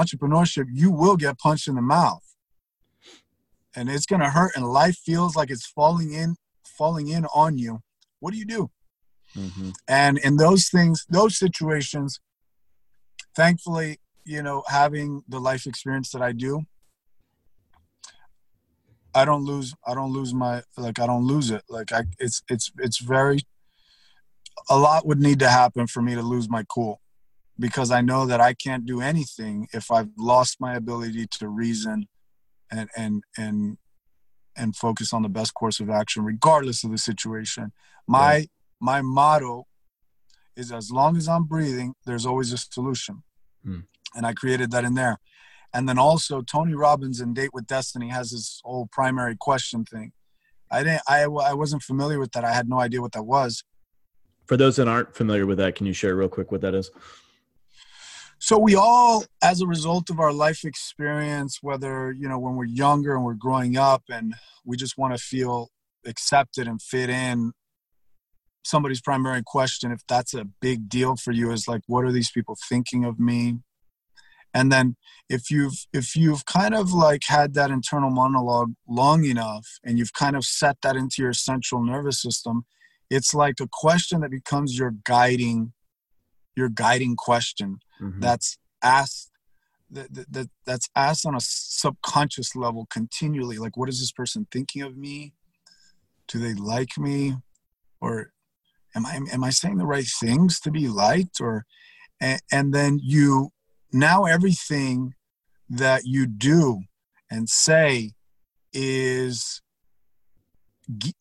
entrepreneurship you will get punched in the mouth. And it's going to hurt and life feels like it's falling in falling in on you. What do you do? Hmm and in those things those situations thankfully you know having the life experience that i do i don't lose i don't lose my like i don't lose it like i it's it's it's very a lot would need to happen for me to lose my cool because i know that i can't do anything if i've lost my ability to reason and and and and focus on the best course of action regardless of the situation my Right. my motto is as long as i'm breathing there's always a solution Hmm. And i created that in there. And then also tony robbins in date with destiny has this whole primary question thing. I didn't i, I wasn't familiar with that. I had no idea what that was. For those that aren't familiar with that, can you share real quick what that is? so we all as a result of our life experience whether you know when we're younger and we're growing up and we just want to feel accepted and fit in somebody's primary question if that's a big deal for you is like what are these people thinking of me and then if you've if you've kind of like had that internal monologue long enough and you've kind of set that into your central nervous system it's like a question that becomes your guiding your guiding question Mhm. that's asked that, that that's asked on a subconscious level continually like what is this person thinking of me? Do they like me? Or am i am i saying the right things to be liked? Or and, and then you now everything that you do and say is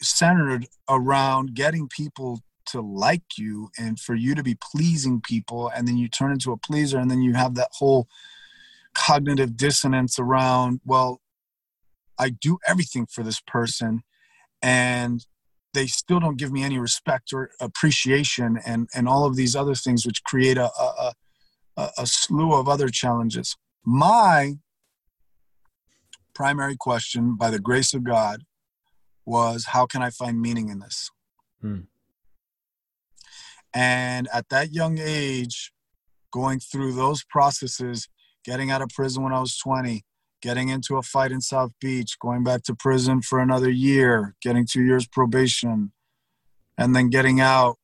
centered around getting people to like you and for you to be pleasing people and then you turn into a pleaser and then you have that whole cognitive dissonance around well i do everything for this person and they still don't give me any respect or appreciation and and all of these other things which create a a, a, a slew of other challenges my primary question by the grace of god was how can i find meaning in this Hmm. and at that young age going through those processes getting out of prison when i was 20 getting into a fight in south beach going back to prison for another year getting two years probation and then getting out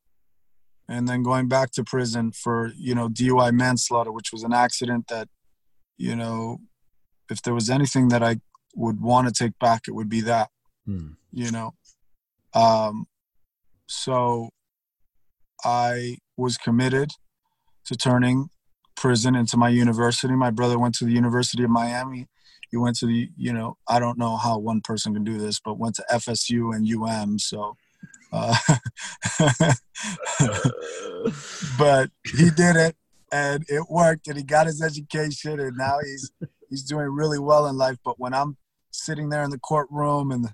and then going back to prison for you know dui manslaughter which was an accident that you know if there was anything that i would want to take back it would be that Hmm. you know um so I was committed to turning prison into my university. My brother went to the University of Miami. He went to the, you know, I don't know how one person can do this, but went to FSU and UM. So, uh, but he did it and it worked and he got his education and now he's he's doing really well in life. But when I'm sitting there in the courtroom and the,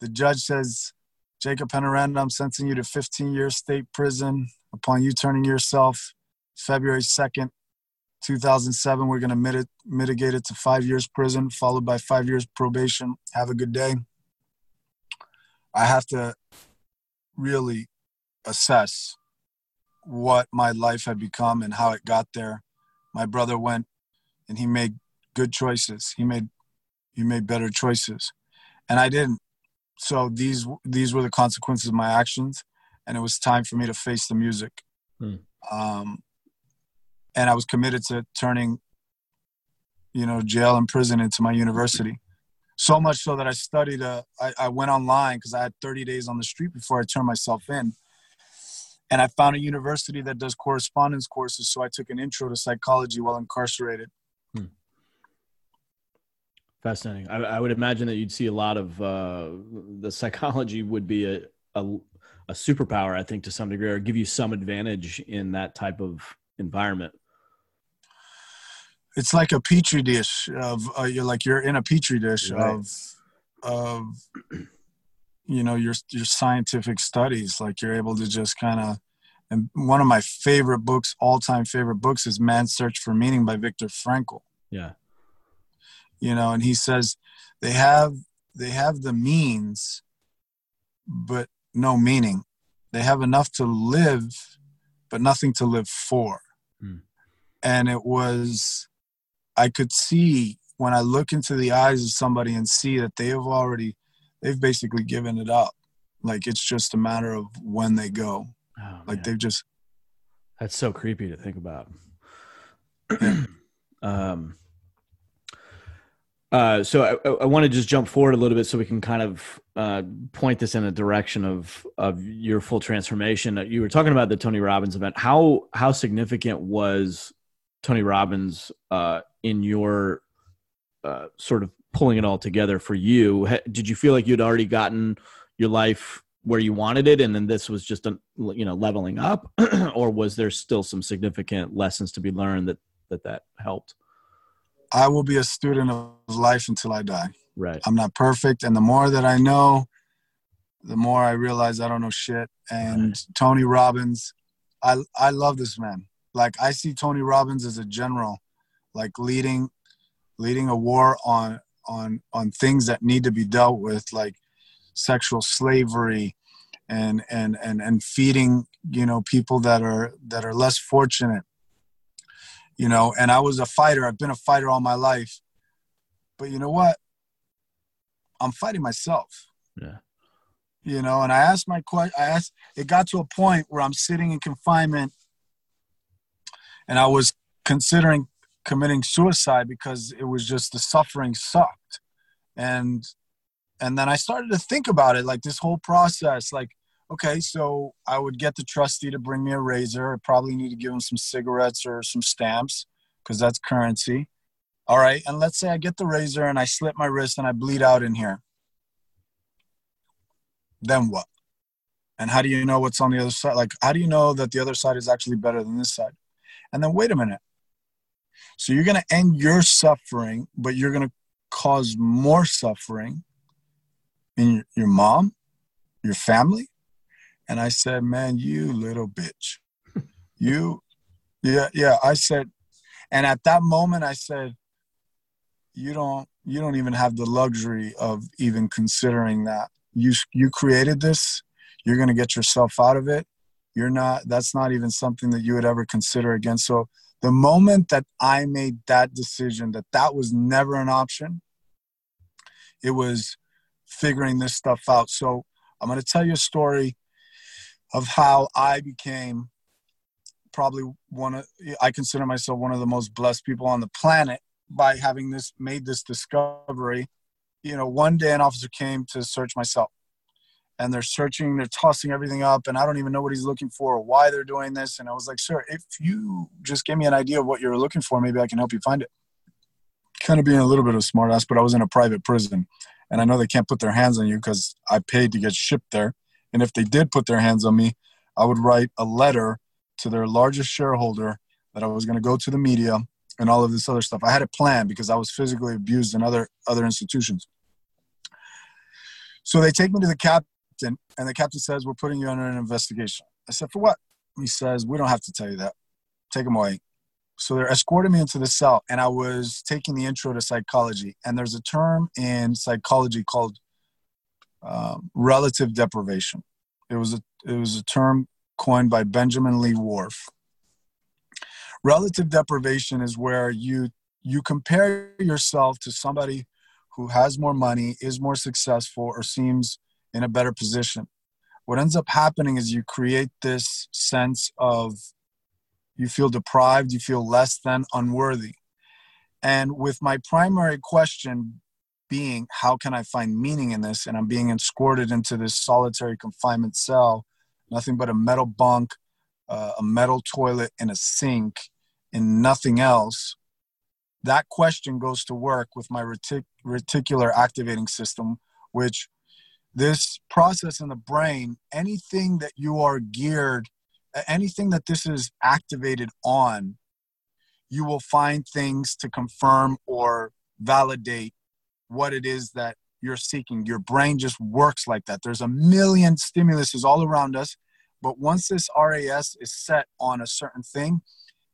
the judge says, Jacob Pennaranda, I'm sentencing you to 15 years state prison upon you turning yourself February 2nd, 2007. We're going to mitigate it to five years prison, followed by five years probation. Have a good day. I have to really assess what my life had become and how it got there. My brother went and he made good choices. He made he made better choices, and I didn't. So these these were the consequences of my actions, and it was time for me to face the music. Hmm. Um, and I was committed to turning, you know, jail and prison into my university. So much so that I studied. Uh, I, went online because I had 30 days on the street before I turned myself in, and I found a university that does correspondence courses. So I took an intro to psychology while incarcerated. Hmm. Fascinating. I, I, would imagine that you'd see a lot of uh, the psychology would be a, a, a superpower, I think, to some degree, or give you some advantage in that type of environment. It's like a petri dish of uh, you're like you're in a petri dish right. of of you know your your scientific studies. Like you're able to just kind of. And one of my favorite books, all time favorite books, is Man's Search for Meaning by Viktor Frankl. Yeah you know and he says they have they have the means but no meaning they have enough to live but nothing to live for mm. and it was i could see when i look into the eyes of somebody and see that they have already they've basically given it up like it's just a matter of when they go oh, like man. they've just that's so creepy to think about um uh, so I, I want to just jump forward a little bit so we can kind of uh, point this in a direction of of your full transformation. Uh, you were talking about the Tony Robbins event. How how significant was Tony Robbins uh, in your uh, sort of pulling it all together for you? Did you feel like you'd already gotten your life where you wanted it, and then this was just a you know leveling up, or was there still some significant lessons to be learned that that that helped? I will be a student of life until I die. Right. I'm not perfect, and the more that I know, the more I realize I don't know shit. And right. Tony Robbins, I I love this man. Like I see Tony Robbins as a general, like leading leading a war on on on things that need to be dealt with, like sexual slavery and and and and feeding you know people that are that are less fortunate you know, and I was a fighter. I've been a fighter all my life. But you know what? I'm fighting myself. Yeah. You know, and I asked my question. I asked. It got to a point where I'm sitting in confinement, and I was considering committing suicide because it was just the suffering sucked, and and then I started to think about it, like this whole process, like okay, so I would get the trustee to bring me a razor. I probably need to give him some cigarettes or some stamps because that's currency. All right, and let's say I get the razor and I slit my wrist and I bleed out in here. Then what? And how do you know what's on the other side? Like, how do you know that the other side is actually better than this side? And then wait a minute. So you're going to end your suffering, but you're going to cause more suffering in your, your mom, your family, and I said, man, you little bitch. you, yeah, yeah. I said, and at that moment, I said, you don't, you don't even have the luxury of even considering that. You, you created this. You're going to get yourself out of it. You're not, that's not even something that you would ever consider again. So the moment that I made that decision that that was never an option, it was figuring this stuff out. So I'm going to tell you a story of how I became probably one of I consider myself one of the most blessed people on the planet by having this made this discovery. You know, one day an officer came to search my cell, and they're searching, they're tossing everything up, and I don't even know what he's looking for or why they're doing this. And I was like, sir, if you just give me an idea of what you're looking for, maybe I can help you find it. Kind of being a little bit of a smartass, but I was in a private prison, and I know they can't put their hands on you because I paid to get shipped there. And if they did put their hands on me, I would write a letter to their largest shareholder that I was going to go to the media and all of this other stuff. I had a plan because I was physically abused in other other institutions. So they take me to the captain, and the captain says, "We're putting you under an investigation." I said, "For what?" He says, "We don't have to tell you that. Take him away." So they're escorting me into the cell, and I was taking the intro to psychology. And there's a term in psychology called um, relative deprivation. It was a it was a term coined by Benjamin Lee Whorf. Relative deprivation is where you you compare yourself to somebody who has more money, is more successful, or seems in a better position. What ends up happening is you create this sense of you feel deprived, you feel less than unworthy. And with my primary question being, how can I find meaning in this? And I'm being escorted into this solitary confinement cell nothing but a metal bunk, uh, a metal toilet, and a sink, and nothing else, that question goes to work with my retic- reticular activating system, which this process in the brain, anything that you are geared, anything that this is activated on, you will find things to confirm or validate what it is that you're seeking. Your brain just works like that. There's a million stimuluses all around us, but once this RAS is set on a certain thing,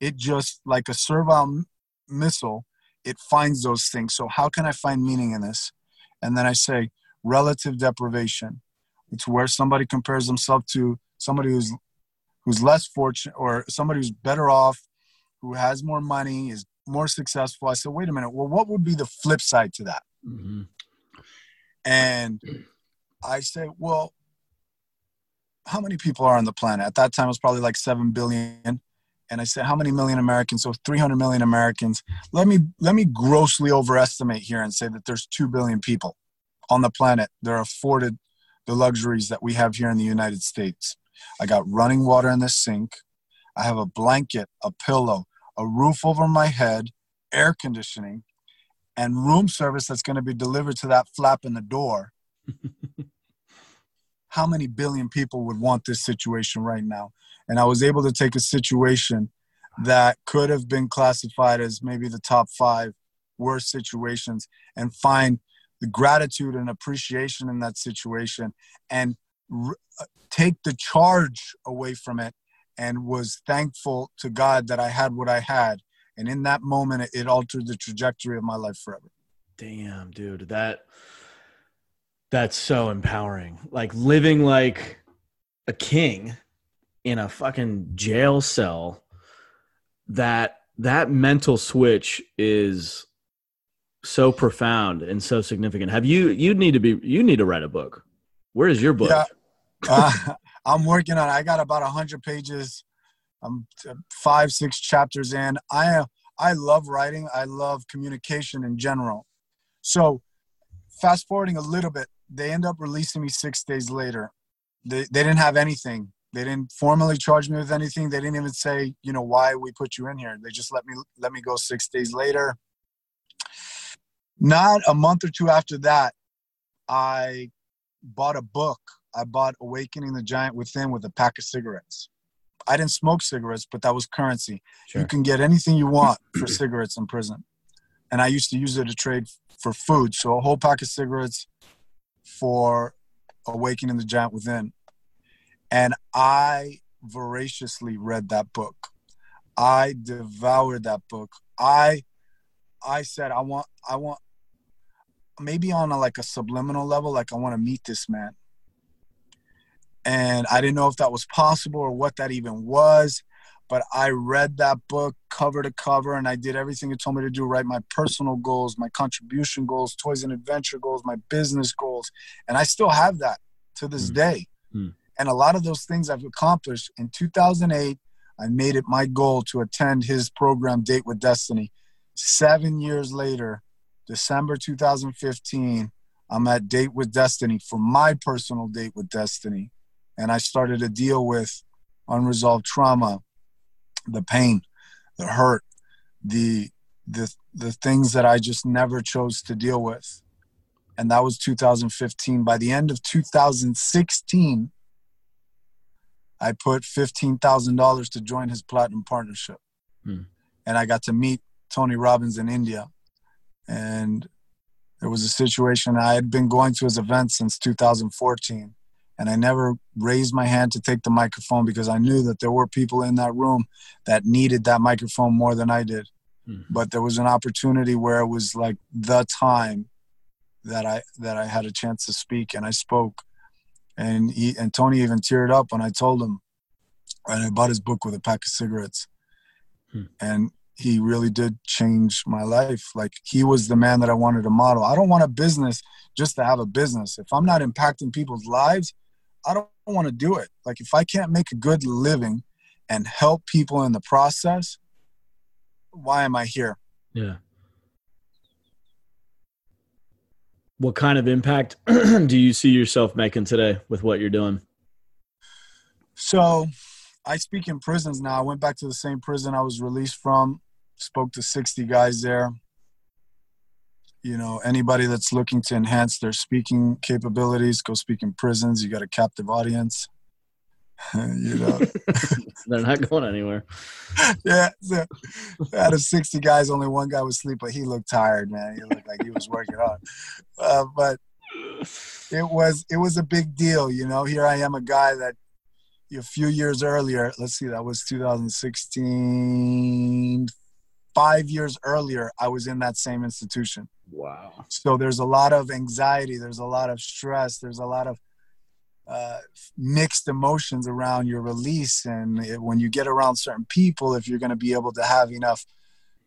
it just like a servile missile, it finds those things. So how can I find meaning in this? And then I say relative deprivation. It's where somebody compares themselves to somebody who's who's less fortunate or somebody who's better off, who has more money, is more successful. I said, wait a minute. Well, what would be the flip side to that? Mm-hmm. And I say, well, how many people are on the planet? At that time, it was probably like 7 billion. And I said, how many million Americans? So 300 million Americans. Let me, let me grossly overestimate here and say that there's 2 billion people on the planet they're afforded the luxuries that we have here in the United States. I got running water in the sink. I have a blanket, a pillow, a roof over my head, air conditioning, and room service that's going to be delivered to that flap in the door. How many billion people would want this situation right now? And I was able to take a situation that could have been classified as maybe the top five worst situations and find the gratitude and appreciation in that situation and uh, take the charge away from it and was thankful to God that I had what I had. And in that moment it altered the trajectory of my life forever. Damn dude that that's so empowering. Like living like a king in a fucking jail cell that that mental switch is so profound and so significant have you you need to be you need to write a book where is your book yeah, uh, i'm working on it. i got about 100 pages I'm five, six chapters in. I I love writing. I love communication in general. So, fast forwarding a little bit, they end up releasing me six days later. They they didn't have anything. They didn't formally charge me with anything. They didn't even say, you know, why we put you in here. They just let me let me go six days later. Not a month or two after that, I bought a book. I bought Awakening the Giant Within with a pack of cigarettes. I didn't smoke cigarettes, but that was currency. Sure. You can get anything you want for cigarettes in prison. And I used to use it to trade for food. So a whole pack of cigarettes for Awakening the Giant Within. And I voraciously read that book. I devoured that book. I I said I want I want maybe on a, like a subliminal level like I want to meet this man and I didn't know if that was possible or what that even was. But I read that book cover to cover, and I did everything it told me to do. Write my personal goals, my contribution goals, toys and adventure goals, my business goals, and I still have that to this mm. day. Mm. And a lot of those things I've accomplished. In 2008, I made it my goal to attend his program, Date with Destiny. Seven years later, December 2015, I'm at date with destiny for my personal date with destiny. And I started to deal with unresolved trauma, the pain, the hurt, the the the things that I just never chose to deal with. And that was 2015. By the end of 2016, I put $15,000 to join his platinum partnership. Hmm. And I got to meet Tony Robbins in India. And there was a situation I had been going to his events since 2014 and I never raised my hand to take the microphone because I knew that there were people in that room that needed that microphone more than I did. Mm-hmm. But there was an opportunity where it was like the time that I that I had a chance to speak, and I spoke. And he and Tony even teared up when I told him, and I bought his book with a pack of cigarettes, hmm. and he really did change my life. Like he was the man that I wanted to model. I don't want a business just to have a business. If I'm not impacting people's lives, I don't want to do it. Like if I can't make a good living and help people in the process, why am I here? Yeah. What kind of impact do you see yourself making today with what you're doing? So, I speak in prisons now. I went back to the same prison I was released from, spoke to 60 guys there. You know anybody that's looking to enhance their speaking capabilities go speak in prisons. You got a captive audience. You know. They're not going anywhere. Yeah so out of 60 guys only one guy was asleep but he looked tired man. He looked like he was working hard uh, but it was it was a big deal you know. Here i am a guy that a few years earlier let's see that was 2016 five years earlier i was in that same institution Wow. So there's a lot of anxiety, there's a lot of stress, there's a lot of uh, mixed emotions around your release. And it, when you get around certain people, if you're going to be able to have enough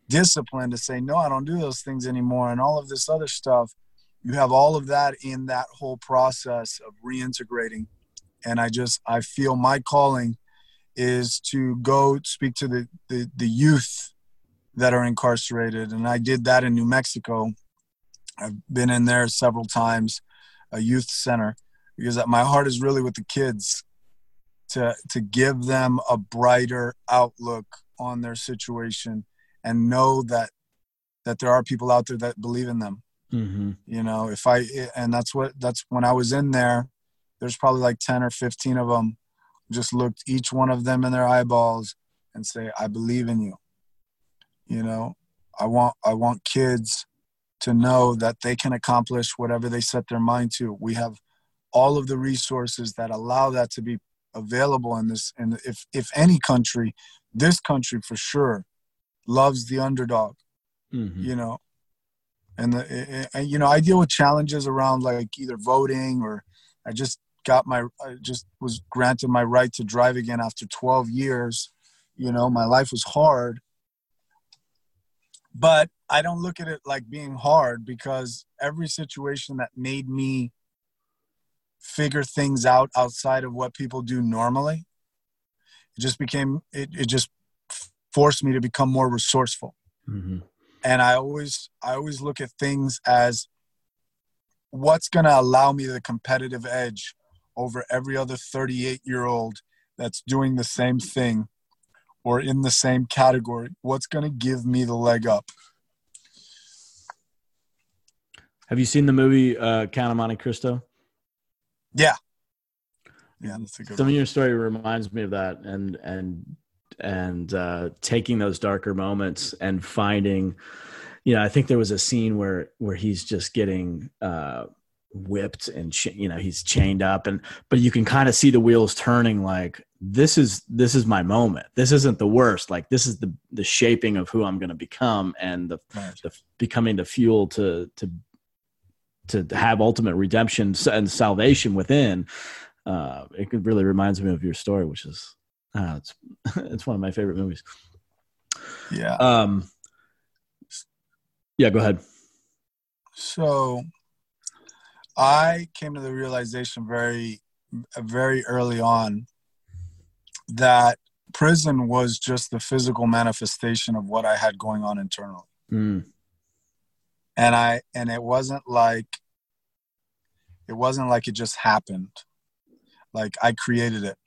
discipline to say, no, I don't do those things anymore, and all of this other stuff, you have all of that in that whole process of reintegrating. And I just, I feel my calling is to go speak to the, the, the youth that are incarcerated. And I did that in New Mexico I've been in there several times, a youth center, because my heart is really with the kids to to give them a brighter outlook on their situation and know that that there are people out there that believe in them. Mm-hmm. You know, if I and that's what that's when I was in there. There's probably like ten or fifteen of them. Just looked each one of them in their eyeballs and say, "I believe in you." You know, I want I want kids to know that they can accomplish whatever they set their mind to. We have all of the resources that allow that to be available in this and if if any country this country for sure loves the underdog mm-hmm. you know and the and, you know i deal with challenges around like either voting or i just got my i just was granted my right to drive again after 12 years you know my life was hard but I don't look at it like being hard because every situation that made me figure things out outside of what people do normally, it just became, it, it just forced me to become more resourceful. Mm-hmm. And I always, I always look at things as what's going to allow me the competitive edge over every other 38 year old that's doing the same thing or in the same category. What's going to give me the leg up? Have you seen the movie uh, Count of Monte Cristo? Yeah. Yeah, that's a good. Some one. of your story reminds me of that, and and and uh, taking those darker moments and finding, you know, I think there was a scene where where he's just getting uh, whipped and you know he's chained up, and but you can kind of see the wheels turning. Like this is this is my moment. This isn't the worst. Like this is the the shaping of who I'm going to become, and the, right. the becoming the fuel to to to have ultimate redemption and salvation within. Uh, it really reminds me of your story, which is uh, it's it's one of my favorite movies. Yeah. Um. Yeah. Go ahead. So, I came to the realization very, very early on that prison was just the physical manifestation of what I had going on internally. Mm and i and it wasn't like It wasn't like it just happened. Like I created it.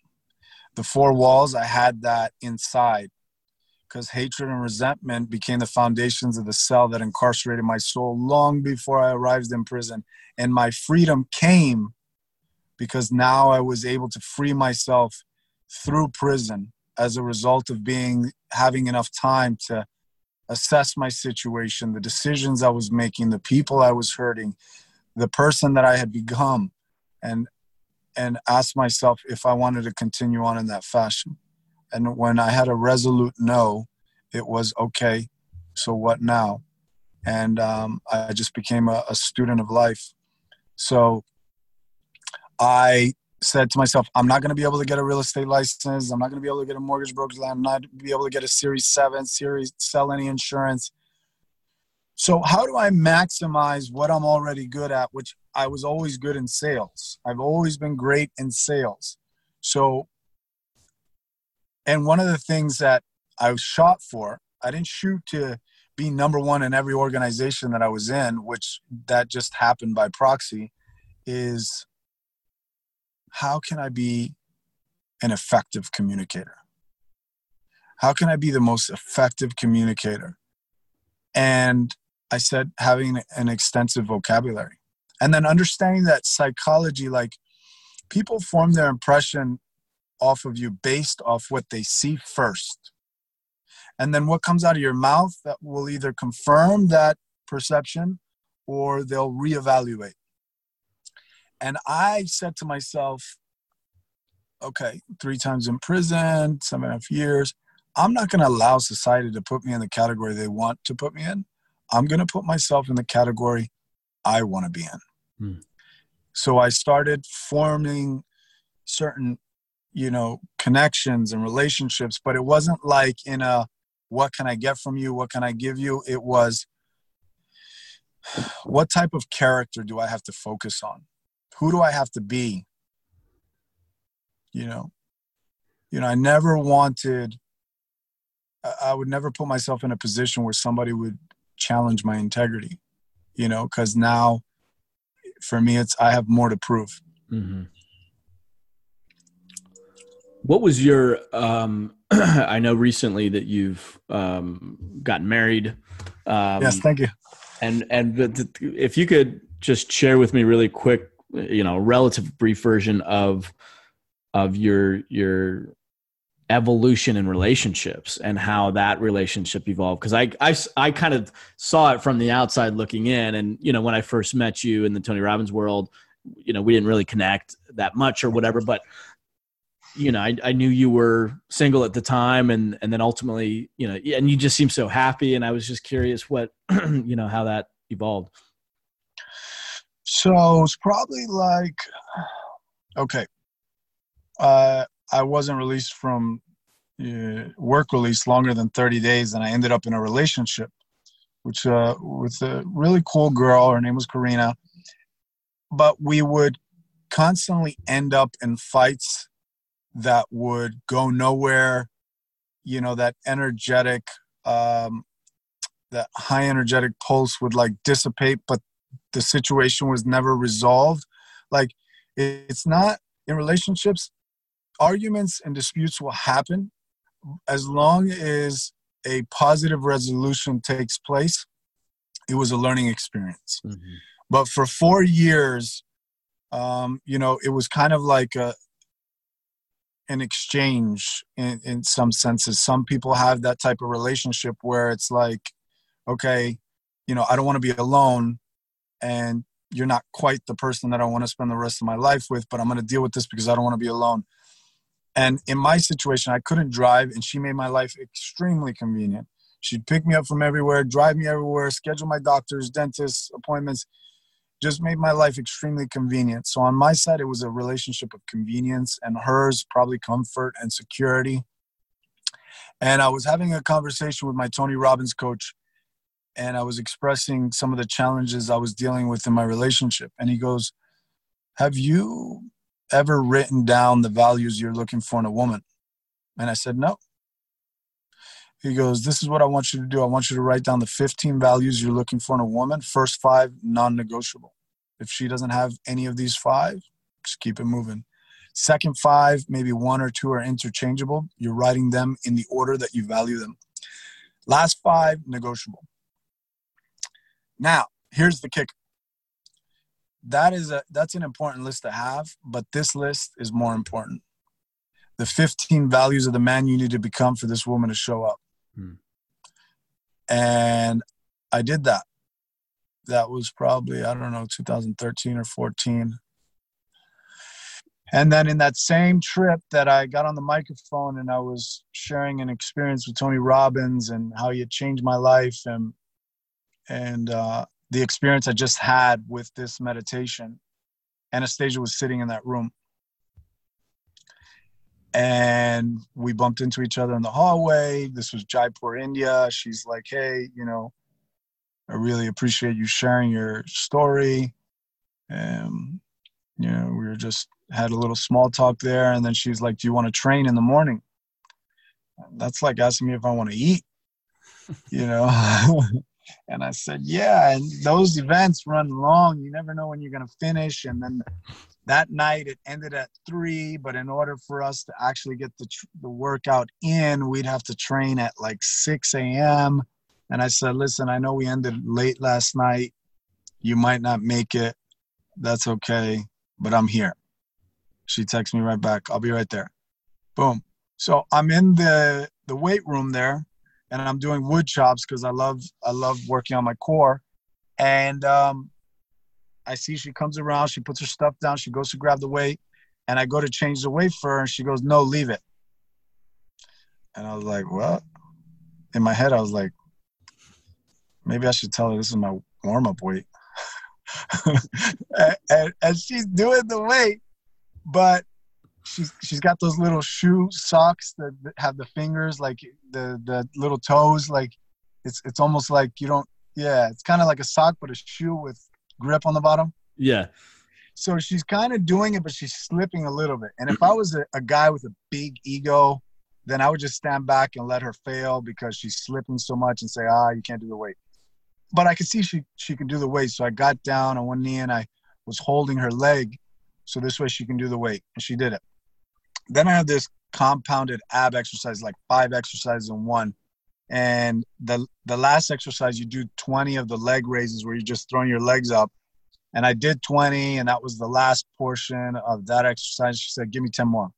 The four walls, I had that inside because hatred and resentment became the foundations of the cell that incarcerated my soul long before I arrived in prison. And my freedom came because now I was able to free myself through prison as a result of being having enough time to assess my situation, the decisions I was making, the people I was hurting, the person that I had become, and and ask myself if I wanted to continue on in that fashion. And when I had a resolute no, it was okay. So what now? And um, I just became a, a student of life. So I said to myself, I'm not going to be able to get a real estate license. I'm not going to be able to get a mortgage broker's land. I'm not be able to get a Series 7, Series, sell any insurance. So, how do I maximize what I'm already good at, which I was always good in sales? I've always been great in sales. So, and one of the things that I shot for, I didn't shoot to be number one in every organization that I was in, which that just happened by proxy, is how can I be an effective communicator? How can I be the most effective communicator? And I said, having an extensive vocabulary. And then understanding that psychology, like people form their impression off of you based off what they see first. And then what comes out of your mouth that will either confirm that perception or they'll reevaluate. And I said to myself, okay, three times in prison, seven and a half years. I'm not going to allow society to put me in the category they want to put me in. I'm going to put myself in the category I want to be in. Hmm. So I started forming certain, you know, connections and relationships, but it wasn't like in a what can I get from you? What can I give you? It was what type of character do I have to focus on? Who do I have to be? You know, you know, I never wanted. I would never put myself in a position where somebody would challenge my integrity. You know, because now, for me, it's I have more to prove. Mm-hmm. What was your? Um, I know recently that you've um, gotten married. Um, yes, thank you. And and if you could just share with me really quick, you know, relative brief version of of your your evolution in relationships and how that relationship evolved. Because I, I i kind of saw it from the outside looking in. And you know when i first met you in the tony robbins world you know we didn't really connect that much or whatever but you know I, I knew you were single at the time and and then ultimately you know and you just seemed so happy. And i was just curious what you know how that evolved so it's probably like okay uh, I wasn't released from uh, work release longer than 30 days, and I ended up in a relationship, which uh, with a really cool girl. Her name was Karina, but we would constantly end up in fights that would go nowhere. You know, that energetic, um, that high energetic pulse would like dissipate, but the situation was never resolved. Like, it's not in relationships arguments and disputes will happen as long as a positive resolution takes place. It was a learning experience. Mm-hmm. But for four years, um, you know, it was kind of like a, an exchange in, in some senses. Some people have that type of relationship where it's like, okay, you know, I don't want to be alone and you're not quite the person that I want to spend the rest of my life with, but I'm going to deal with this because I don't want to be alone. And in my situation, I couldn't drive, and she made my life extremely convenient. She'd pick me up from everywhere, drive me everywhere, schedule my doctor's, dentist's appointments, just made my life extremely convenient. So on my side, it was a relationship of convenience, and hers probably comfort and security. And I was having a conversation with my Tony Robbins coach, and I was expressing some of the challenges I was dealing with in my relationship. And he goes, Have you ever written down the values you're looking for in a woman? And I said, No. He goes, This is what I want you to do. I want you to write down the 15 values you're looking for in a woman, first five non negotiable. If she doesn't have any of these five, just keep it moving. Second five, maybe one or two are interchangeable. You're writing them in the order that you value them. Last five, negotiable. Now, here's the kicker. That is a that's an important list to have, but this list is more important. The 15 values of the man you need to become for this woman to show up. Hmm. And I did that. That was probably, I don't know, 2013 or 14. And then in that same trip that I got on the microphone and I was sharing an experience with Tony Robbins and how he had changed my life and and uh, the experience I just had with this meditation, Anastasia was sitting in that room. And we bumped into each other in the hallway. This was Jaipur, India. She's like, hey, you know, I really appreciate you sharing your story. And, you know, we were just had a little small talk there. And then she's like, Do you want to train in the morning? That's like asking me if I want to eat, you know? and I said, Yeah. And those events run long. You never know when you're going to finish. And then that night it ended at three. But in order for us to actually get the, the workout in, we'd have to train at like 6 a.m. And I said, Listen, I know we ended late last night. You might not make it. That's okay. But I'm here. She texts me right back. I'll be right there. Boom. So I'm in the the weight room there, and I'm doing wood chops because I love I love working on my core. And um, I see she comes around. She puts her stuff down. She goes to grab the weight, and I go to change the weight for her, and she goes, "No, leave it." And I was like, "What?" In my head, I was like, "Maybe I should tell her this is my warm up weight." and, and, and she's doing the weight but she's she's got those little shoe socks that have the fingers like the the little toes like it's it's almost like you don't yeah it's kind of like a sock but a shoe with grip on the bottom. Yeah. So she's kind of doing it but she's slipping a little bit. And if i was a, a guy with a big ego then i would just stand back and let her fail because she's slipping so much and say ah you can't do the weight. But i could see she she can do the weight. So i got down on one knee and i was holding her leg so this way she can do the weight. And she did it. Then I have this compounded ab exercise, like five exercises in one. And the the last exercise you do 20 of the leg raises where you're just throwing your legs up. And I did 20, and that was the last portion of that exercise. She said, Give me 10 more.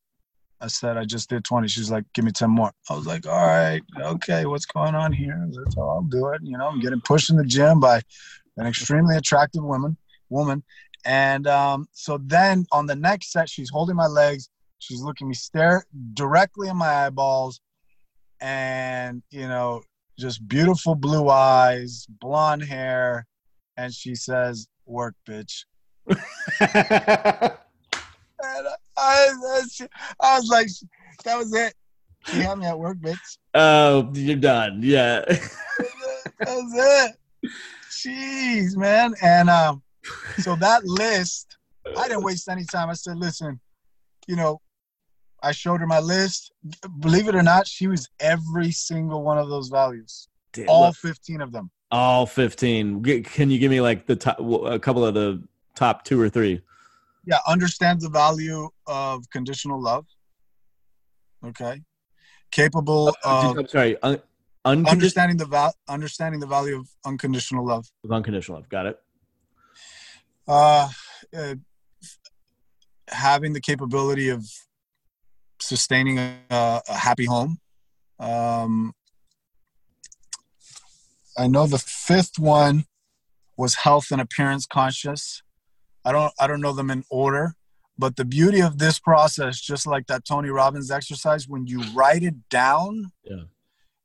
I said, I just did 20. She's like, Give me 10 more. I was like, All right, okay, what's going on here? That's all I'll do it. You know, I'm getting pushed in the gym by an extremely attractive woman woman and um, so then on the next set, she's holding my legs. She's looking me stare directly in my eyeballs, and you know, just beautiful blue eyes, blonde hair, and she says, "Work, bitch." and I, I, I was like, "That was it." She had me at work, bitch. Oh, you're done. Yeah. that was it. Jeez, man. And um, so that list, I didn't waste any time. I said, listen, you know, I showed her my list. Believe it or not, she was every single one of those values. Damn, all look, 15 of them. All 15. Can you give me like the top, a couple of the top two or three? Yeah, understand the value of conditional love. Okay. Capable oh, of. I'm sorry. Un- understanding the val- understanding the value of unconditional love. Of unconditional love. Got it. Uh, uh, having the capability of sustaining a, a happy home. Um, I know the fifth one was health and appearance conscious. I don't I don't know them in order, but the beauty of this process, just like that Tony Robbins exercise, when you write it down, yeah.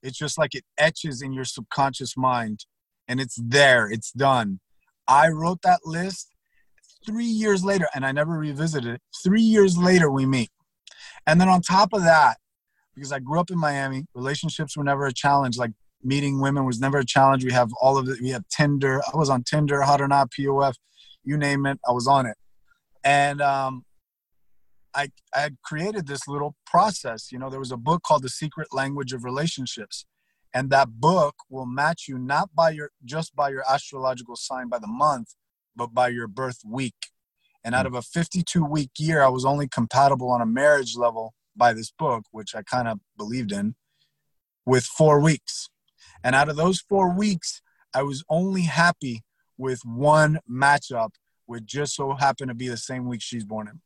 it's just like it etches in your subconscious mind and it's there, it's done. I wrote that list three years later, and I never revisited it. Three years later, we meet. And then on top of that, because I grew up in Miami, relationships were never a challenge. Like meeting women was never a challenge. We have all of it. We have Tinder. I was on Tinder, Hot or Not, POF, you name it, I was on it. And um, I, I had created this little process. You know, there was a book called The Secret Language of Relationships and that book will match you not by your just by your astrological sign by the month but by your birth week. And hmm. out of a 52 week year, I was only compatible on a marriage level by this book, which I kind of believed in, with four weeks. And out of those four weeks, I was only happy with one matchup, which just so happened to be the same week she's born in.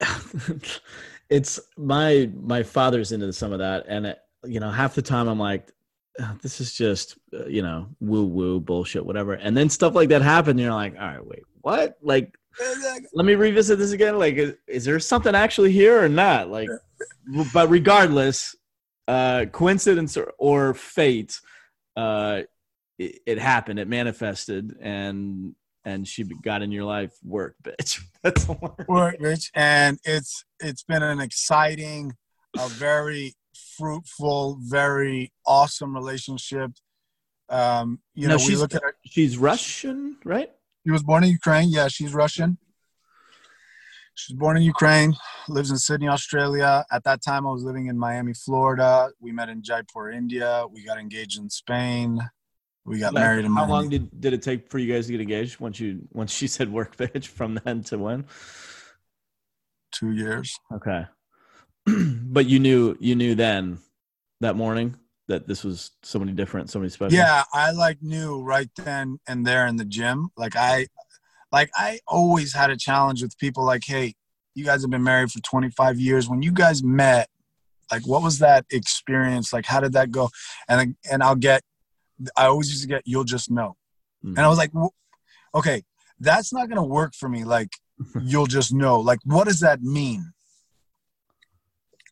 it's my my father's into some of that, and it, you know, half the time I'm like, this is just uh, you know woo woo bullshit, whatever. And then stuff like that happened, you're like, all right, wait, what? Like, let me revisit this again. Like, is, is there something actually here or not? Like, but regardless, uh, coincidence or, or fate, uh, it, it, happened. It manifested, and and she got in your life. Work, bitch. That's work, bitch. And it's it's been an exciting, a very fruitful, very awesome relationship. Um, you no, know, we look at her. She's Russian, right? She was born in Ukraine. Yeah, she's Russian. She's born in Ukraine, lives in Sydney, Australia. At that time, I was living in Miami, Florida. We met in Jaipur, India. We got engaged in Spain. We got like, married in How long did, did it take for you guys to get engaged once you once she said work bitch from then to when? Two years. Okay. but you knew you knew then that morning that this was somebody different, somebody special. Yeah, I like knew right then and there in the gym. Like I like I always had a challenge with people like, hey, you guys have been married for 25 years. When you guys met, like what was that experience? Like how did that go? And and I'll get I always used to get you'll just know. Mm-hmm. And I was like, okay, that's not going to work for me like you'll just know. Like what does that mean?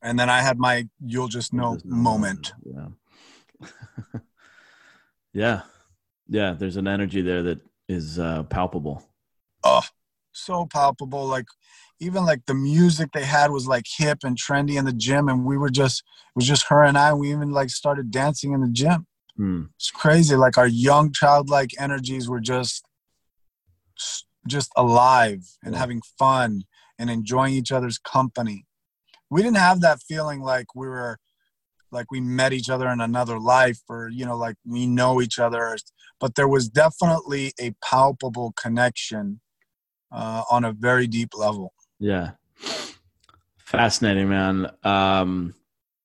And then I had my you'll just know, just know moment. Yeah. yeah. Yeah, there's an energy there that is uh, palpable oh, so palpable. Like even like the music they had was like hip and trendy in the gym, and we were just it was just her and I. We even like started dancing in the gym. Mm. It's crazy. Like our young childlike energies were just just alive and having fun and enjoying each other's company. We didn't have that feeling like we were like we met each other in another life or you know like we know each other but there was definitely a palpable connection uh, on a very deep level. Yeah, fascinating, man. Um,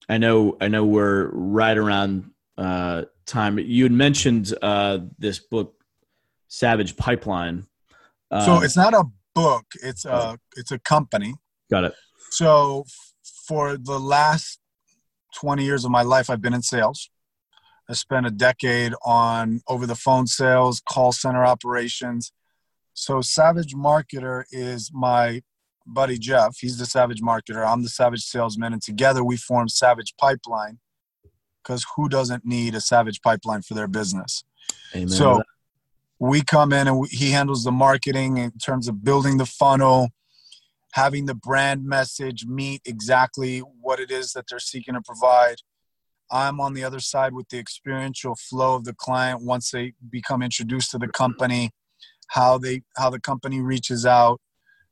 I know, I know, we're right around uh, time. You had mentioned uh, this book, Savage Pipeline. so it's not a book; it's a it's a company. Got it. So for the last 20 years of my life, I've been in sales. I spent a decade on over the phone sales, call center operations, so Savage Marketer is my buddy Jeff. He's the Savage Marketer. I'm the Savage Salesman, and together we form Savage Pipeline. Because who doesn't need a Savage Pipeline for their business? Amen. So we come in and we, he handles the marketing in terms of building the funnel, having the brand message meet exactly what it is that they're seeking to provide. I'm on the other side with the experiential flow of the client once they become introduced to the company how they how the company reaches out,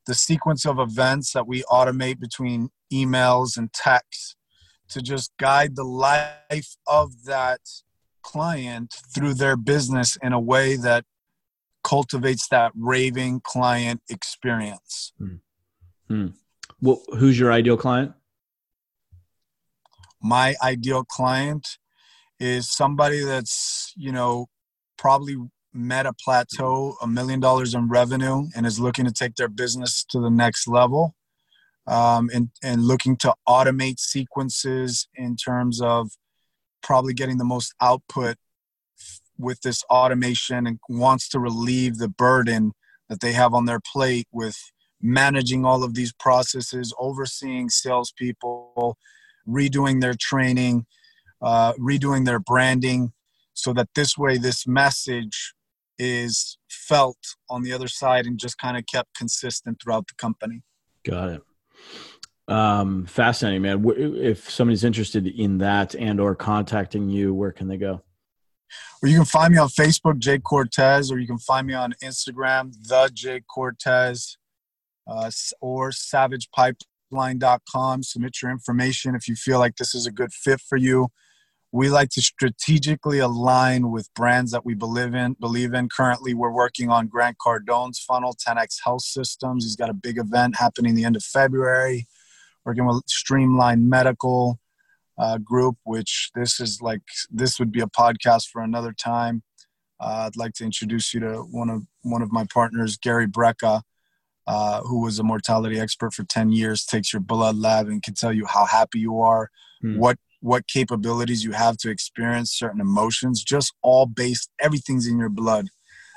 the sequence of events that we automate between emails and texts to just guide the life of that client through their business in a way that cultivates that raving client experience. Hmm. Hmm. Well, who's your ideal client? My ideal client is somebody that's, you know, probably met a plateau, a million dollars in revenue, and is looking to take their business to the next level, um, and and looking to automate sequences in terms of probably getting the most output with this automation, and wants to relieve the burden that they have on their plate with managing all of these processes, overseeing salespeople, redoing their training, uh, redoing their branding, so that this way this message is felt on the other side and just kind of kept consistent throughout the company. Got it. Um, fascinating, man. If somebody's interested in that and or contacting you, where can they go? Well, you can find me on Facebook, Jake Cortez, or you can find me on Instagram, the Jake Cortez, uh, or savagepipeline.com. Submit your information if you feel like this is a good fit for you we like to strategically align with brands that we believe in. Believe in. Currently, we're working on Grant Cardone's funnel, 10x Health Systems. He's got a big event happening the end of February. Working with Streamline Medical uh, Group, which this is like this would be a podcast for another time. Uh, I'd like to introduce you to one of one of my partners, Gary Brecka, uh, who was a mortality expert for 10 years, takes your blood lab and can tell you how happy you are, hmm. what what capabilities you have to experience certain emotions, just all based, everything's in your blood.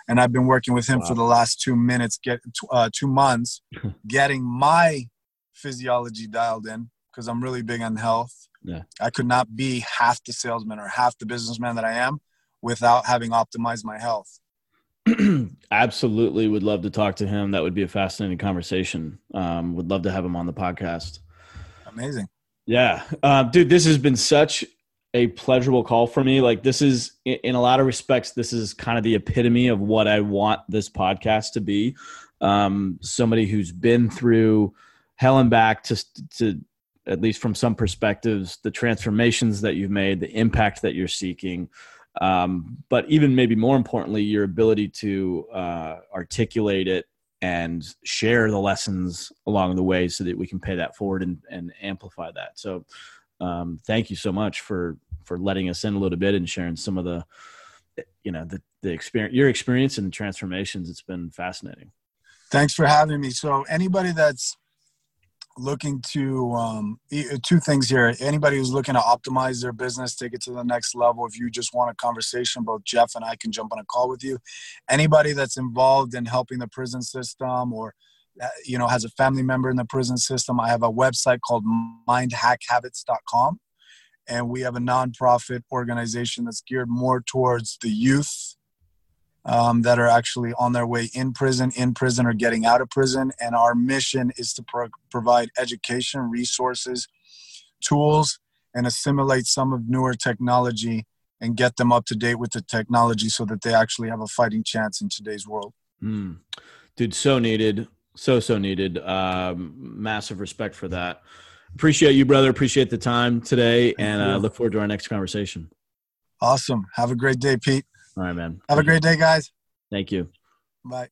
And I've been working with him wow. for the last two minutes, get uh, two months, getting my physiology dialed in because I'm really big on health. Yeah. I could not be half the salesman or half the businessman that I am without having optimized my health. Absolutely, would love to talk to him. That would be a fascinating conversation. Um, would love to have him on the podcast. Amazing. Yeah, uh, dude, this has been such a pleasurable call for me. Like this is, in a lot of respects, this is kind of the epitome of what I want this podcast to be. Um, somebody who's been through hell and back to to at least from some perspectives, the transformations that you've made, the impact that you're seeking, um, but even maybe more importantly, your ability to uh, articulate it and share the lessons along the way so that we can pay that forward and, and amplify that. So um, thank you so much for for letting us in a little bit and sharing some of the you know the the experience your experience and transformations. It's been fascinating. Thanks for having me. So anybody that's looking to um, two things here. Anybody who's looking to optimize their business, take it to the next level. If you just want a conversation, both Jeff and I can jump on a call with you. Anybody that's involved in helping the prison system or uh, you know has a family member in the prison system, I have a website called mindhackhabits.com, and we have a nonprofit organization that's geared more towards the youth um, that are actually on their way in prison, in prison, or getting out of prison. And our mission is to pro- provide education, resources, tools, and assimilate some of newer technology and get them up to date with the technology so that they actually have a fighting chance in today's world. Mm. Dude, so needed. So, so needed. Um, massive respect for that. Appreciate you, brother. Appreciate the time today Thank and uh, look forward to our next conversation. Awesome. Have a great day, Pete. All right, man. Have a great day, guys. Thank you. Bye.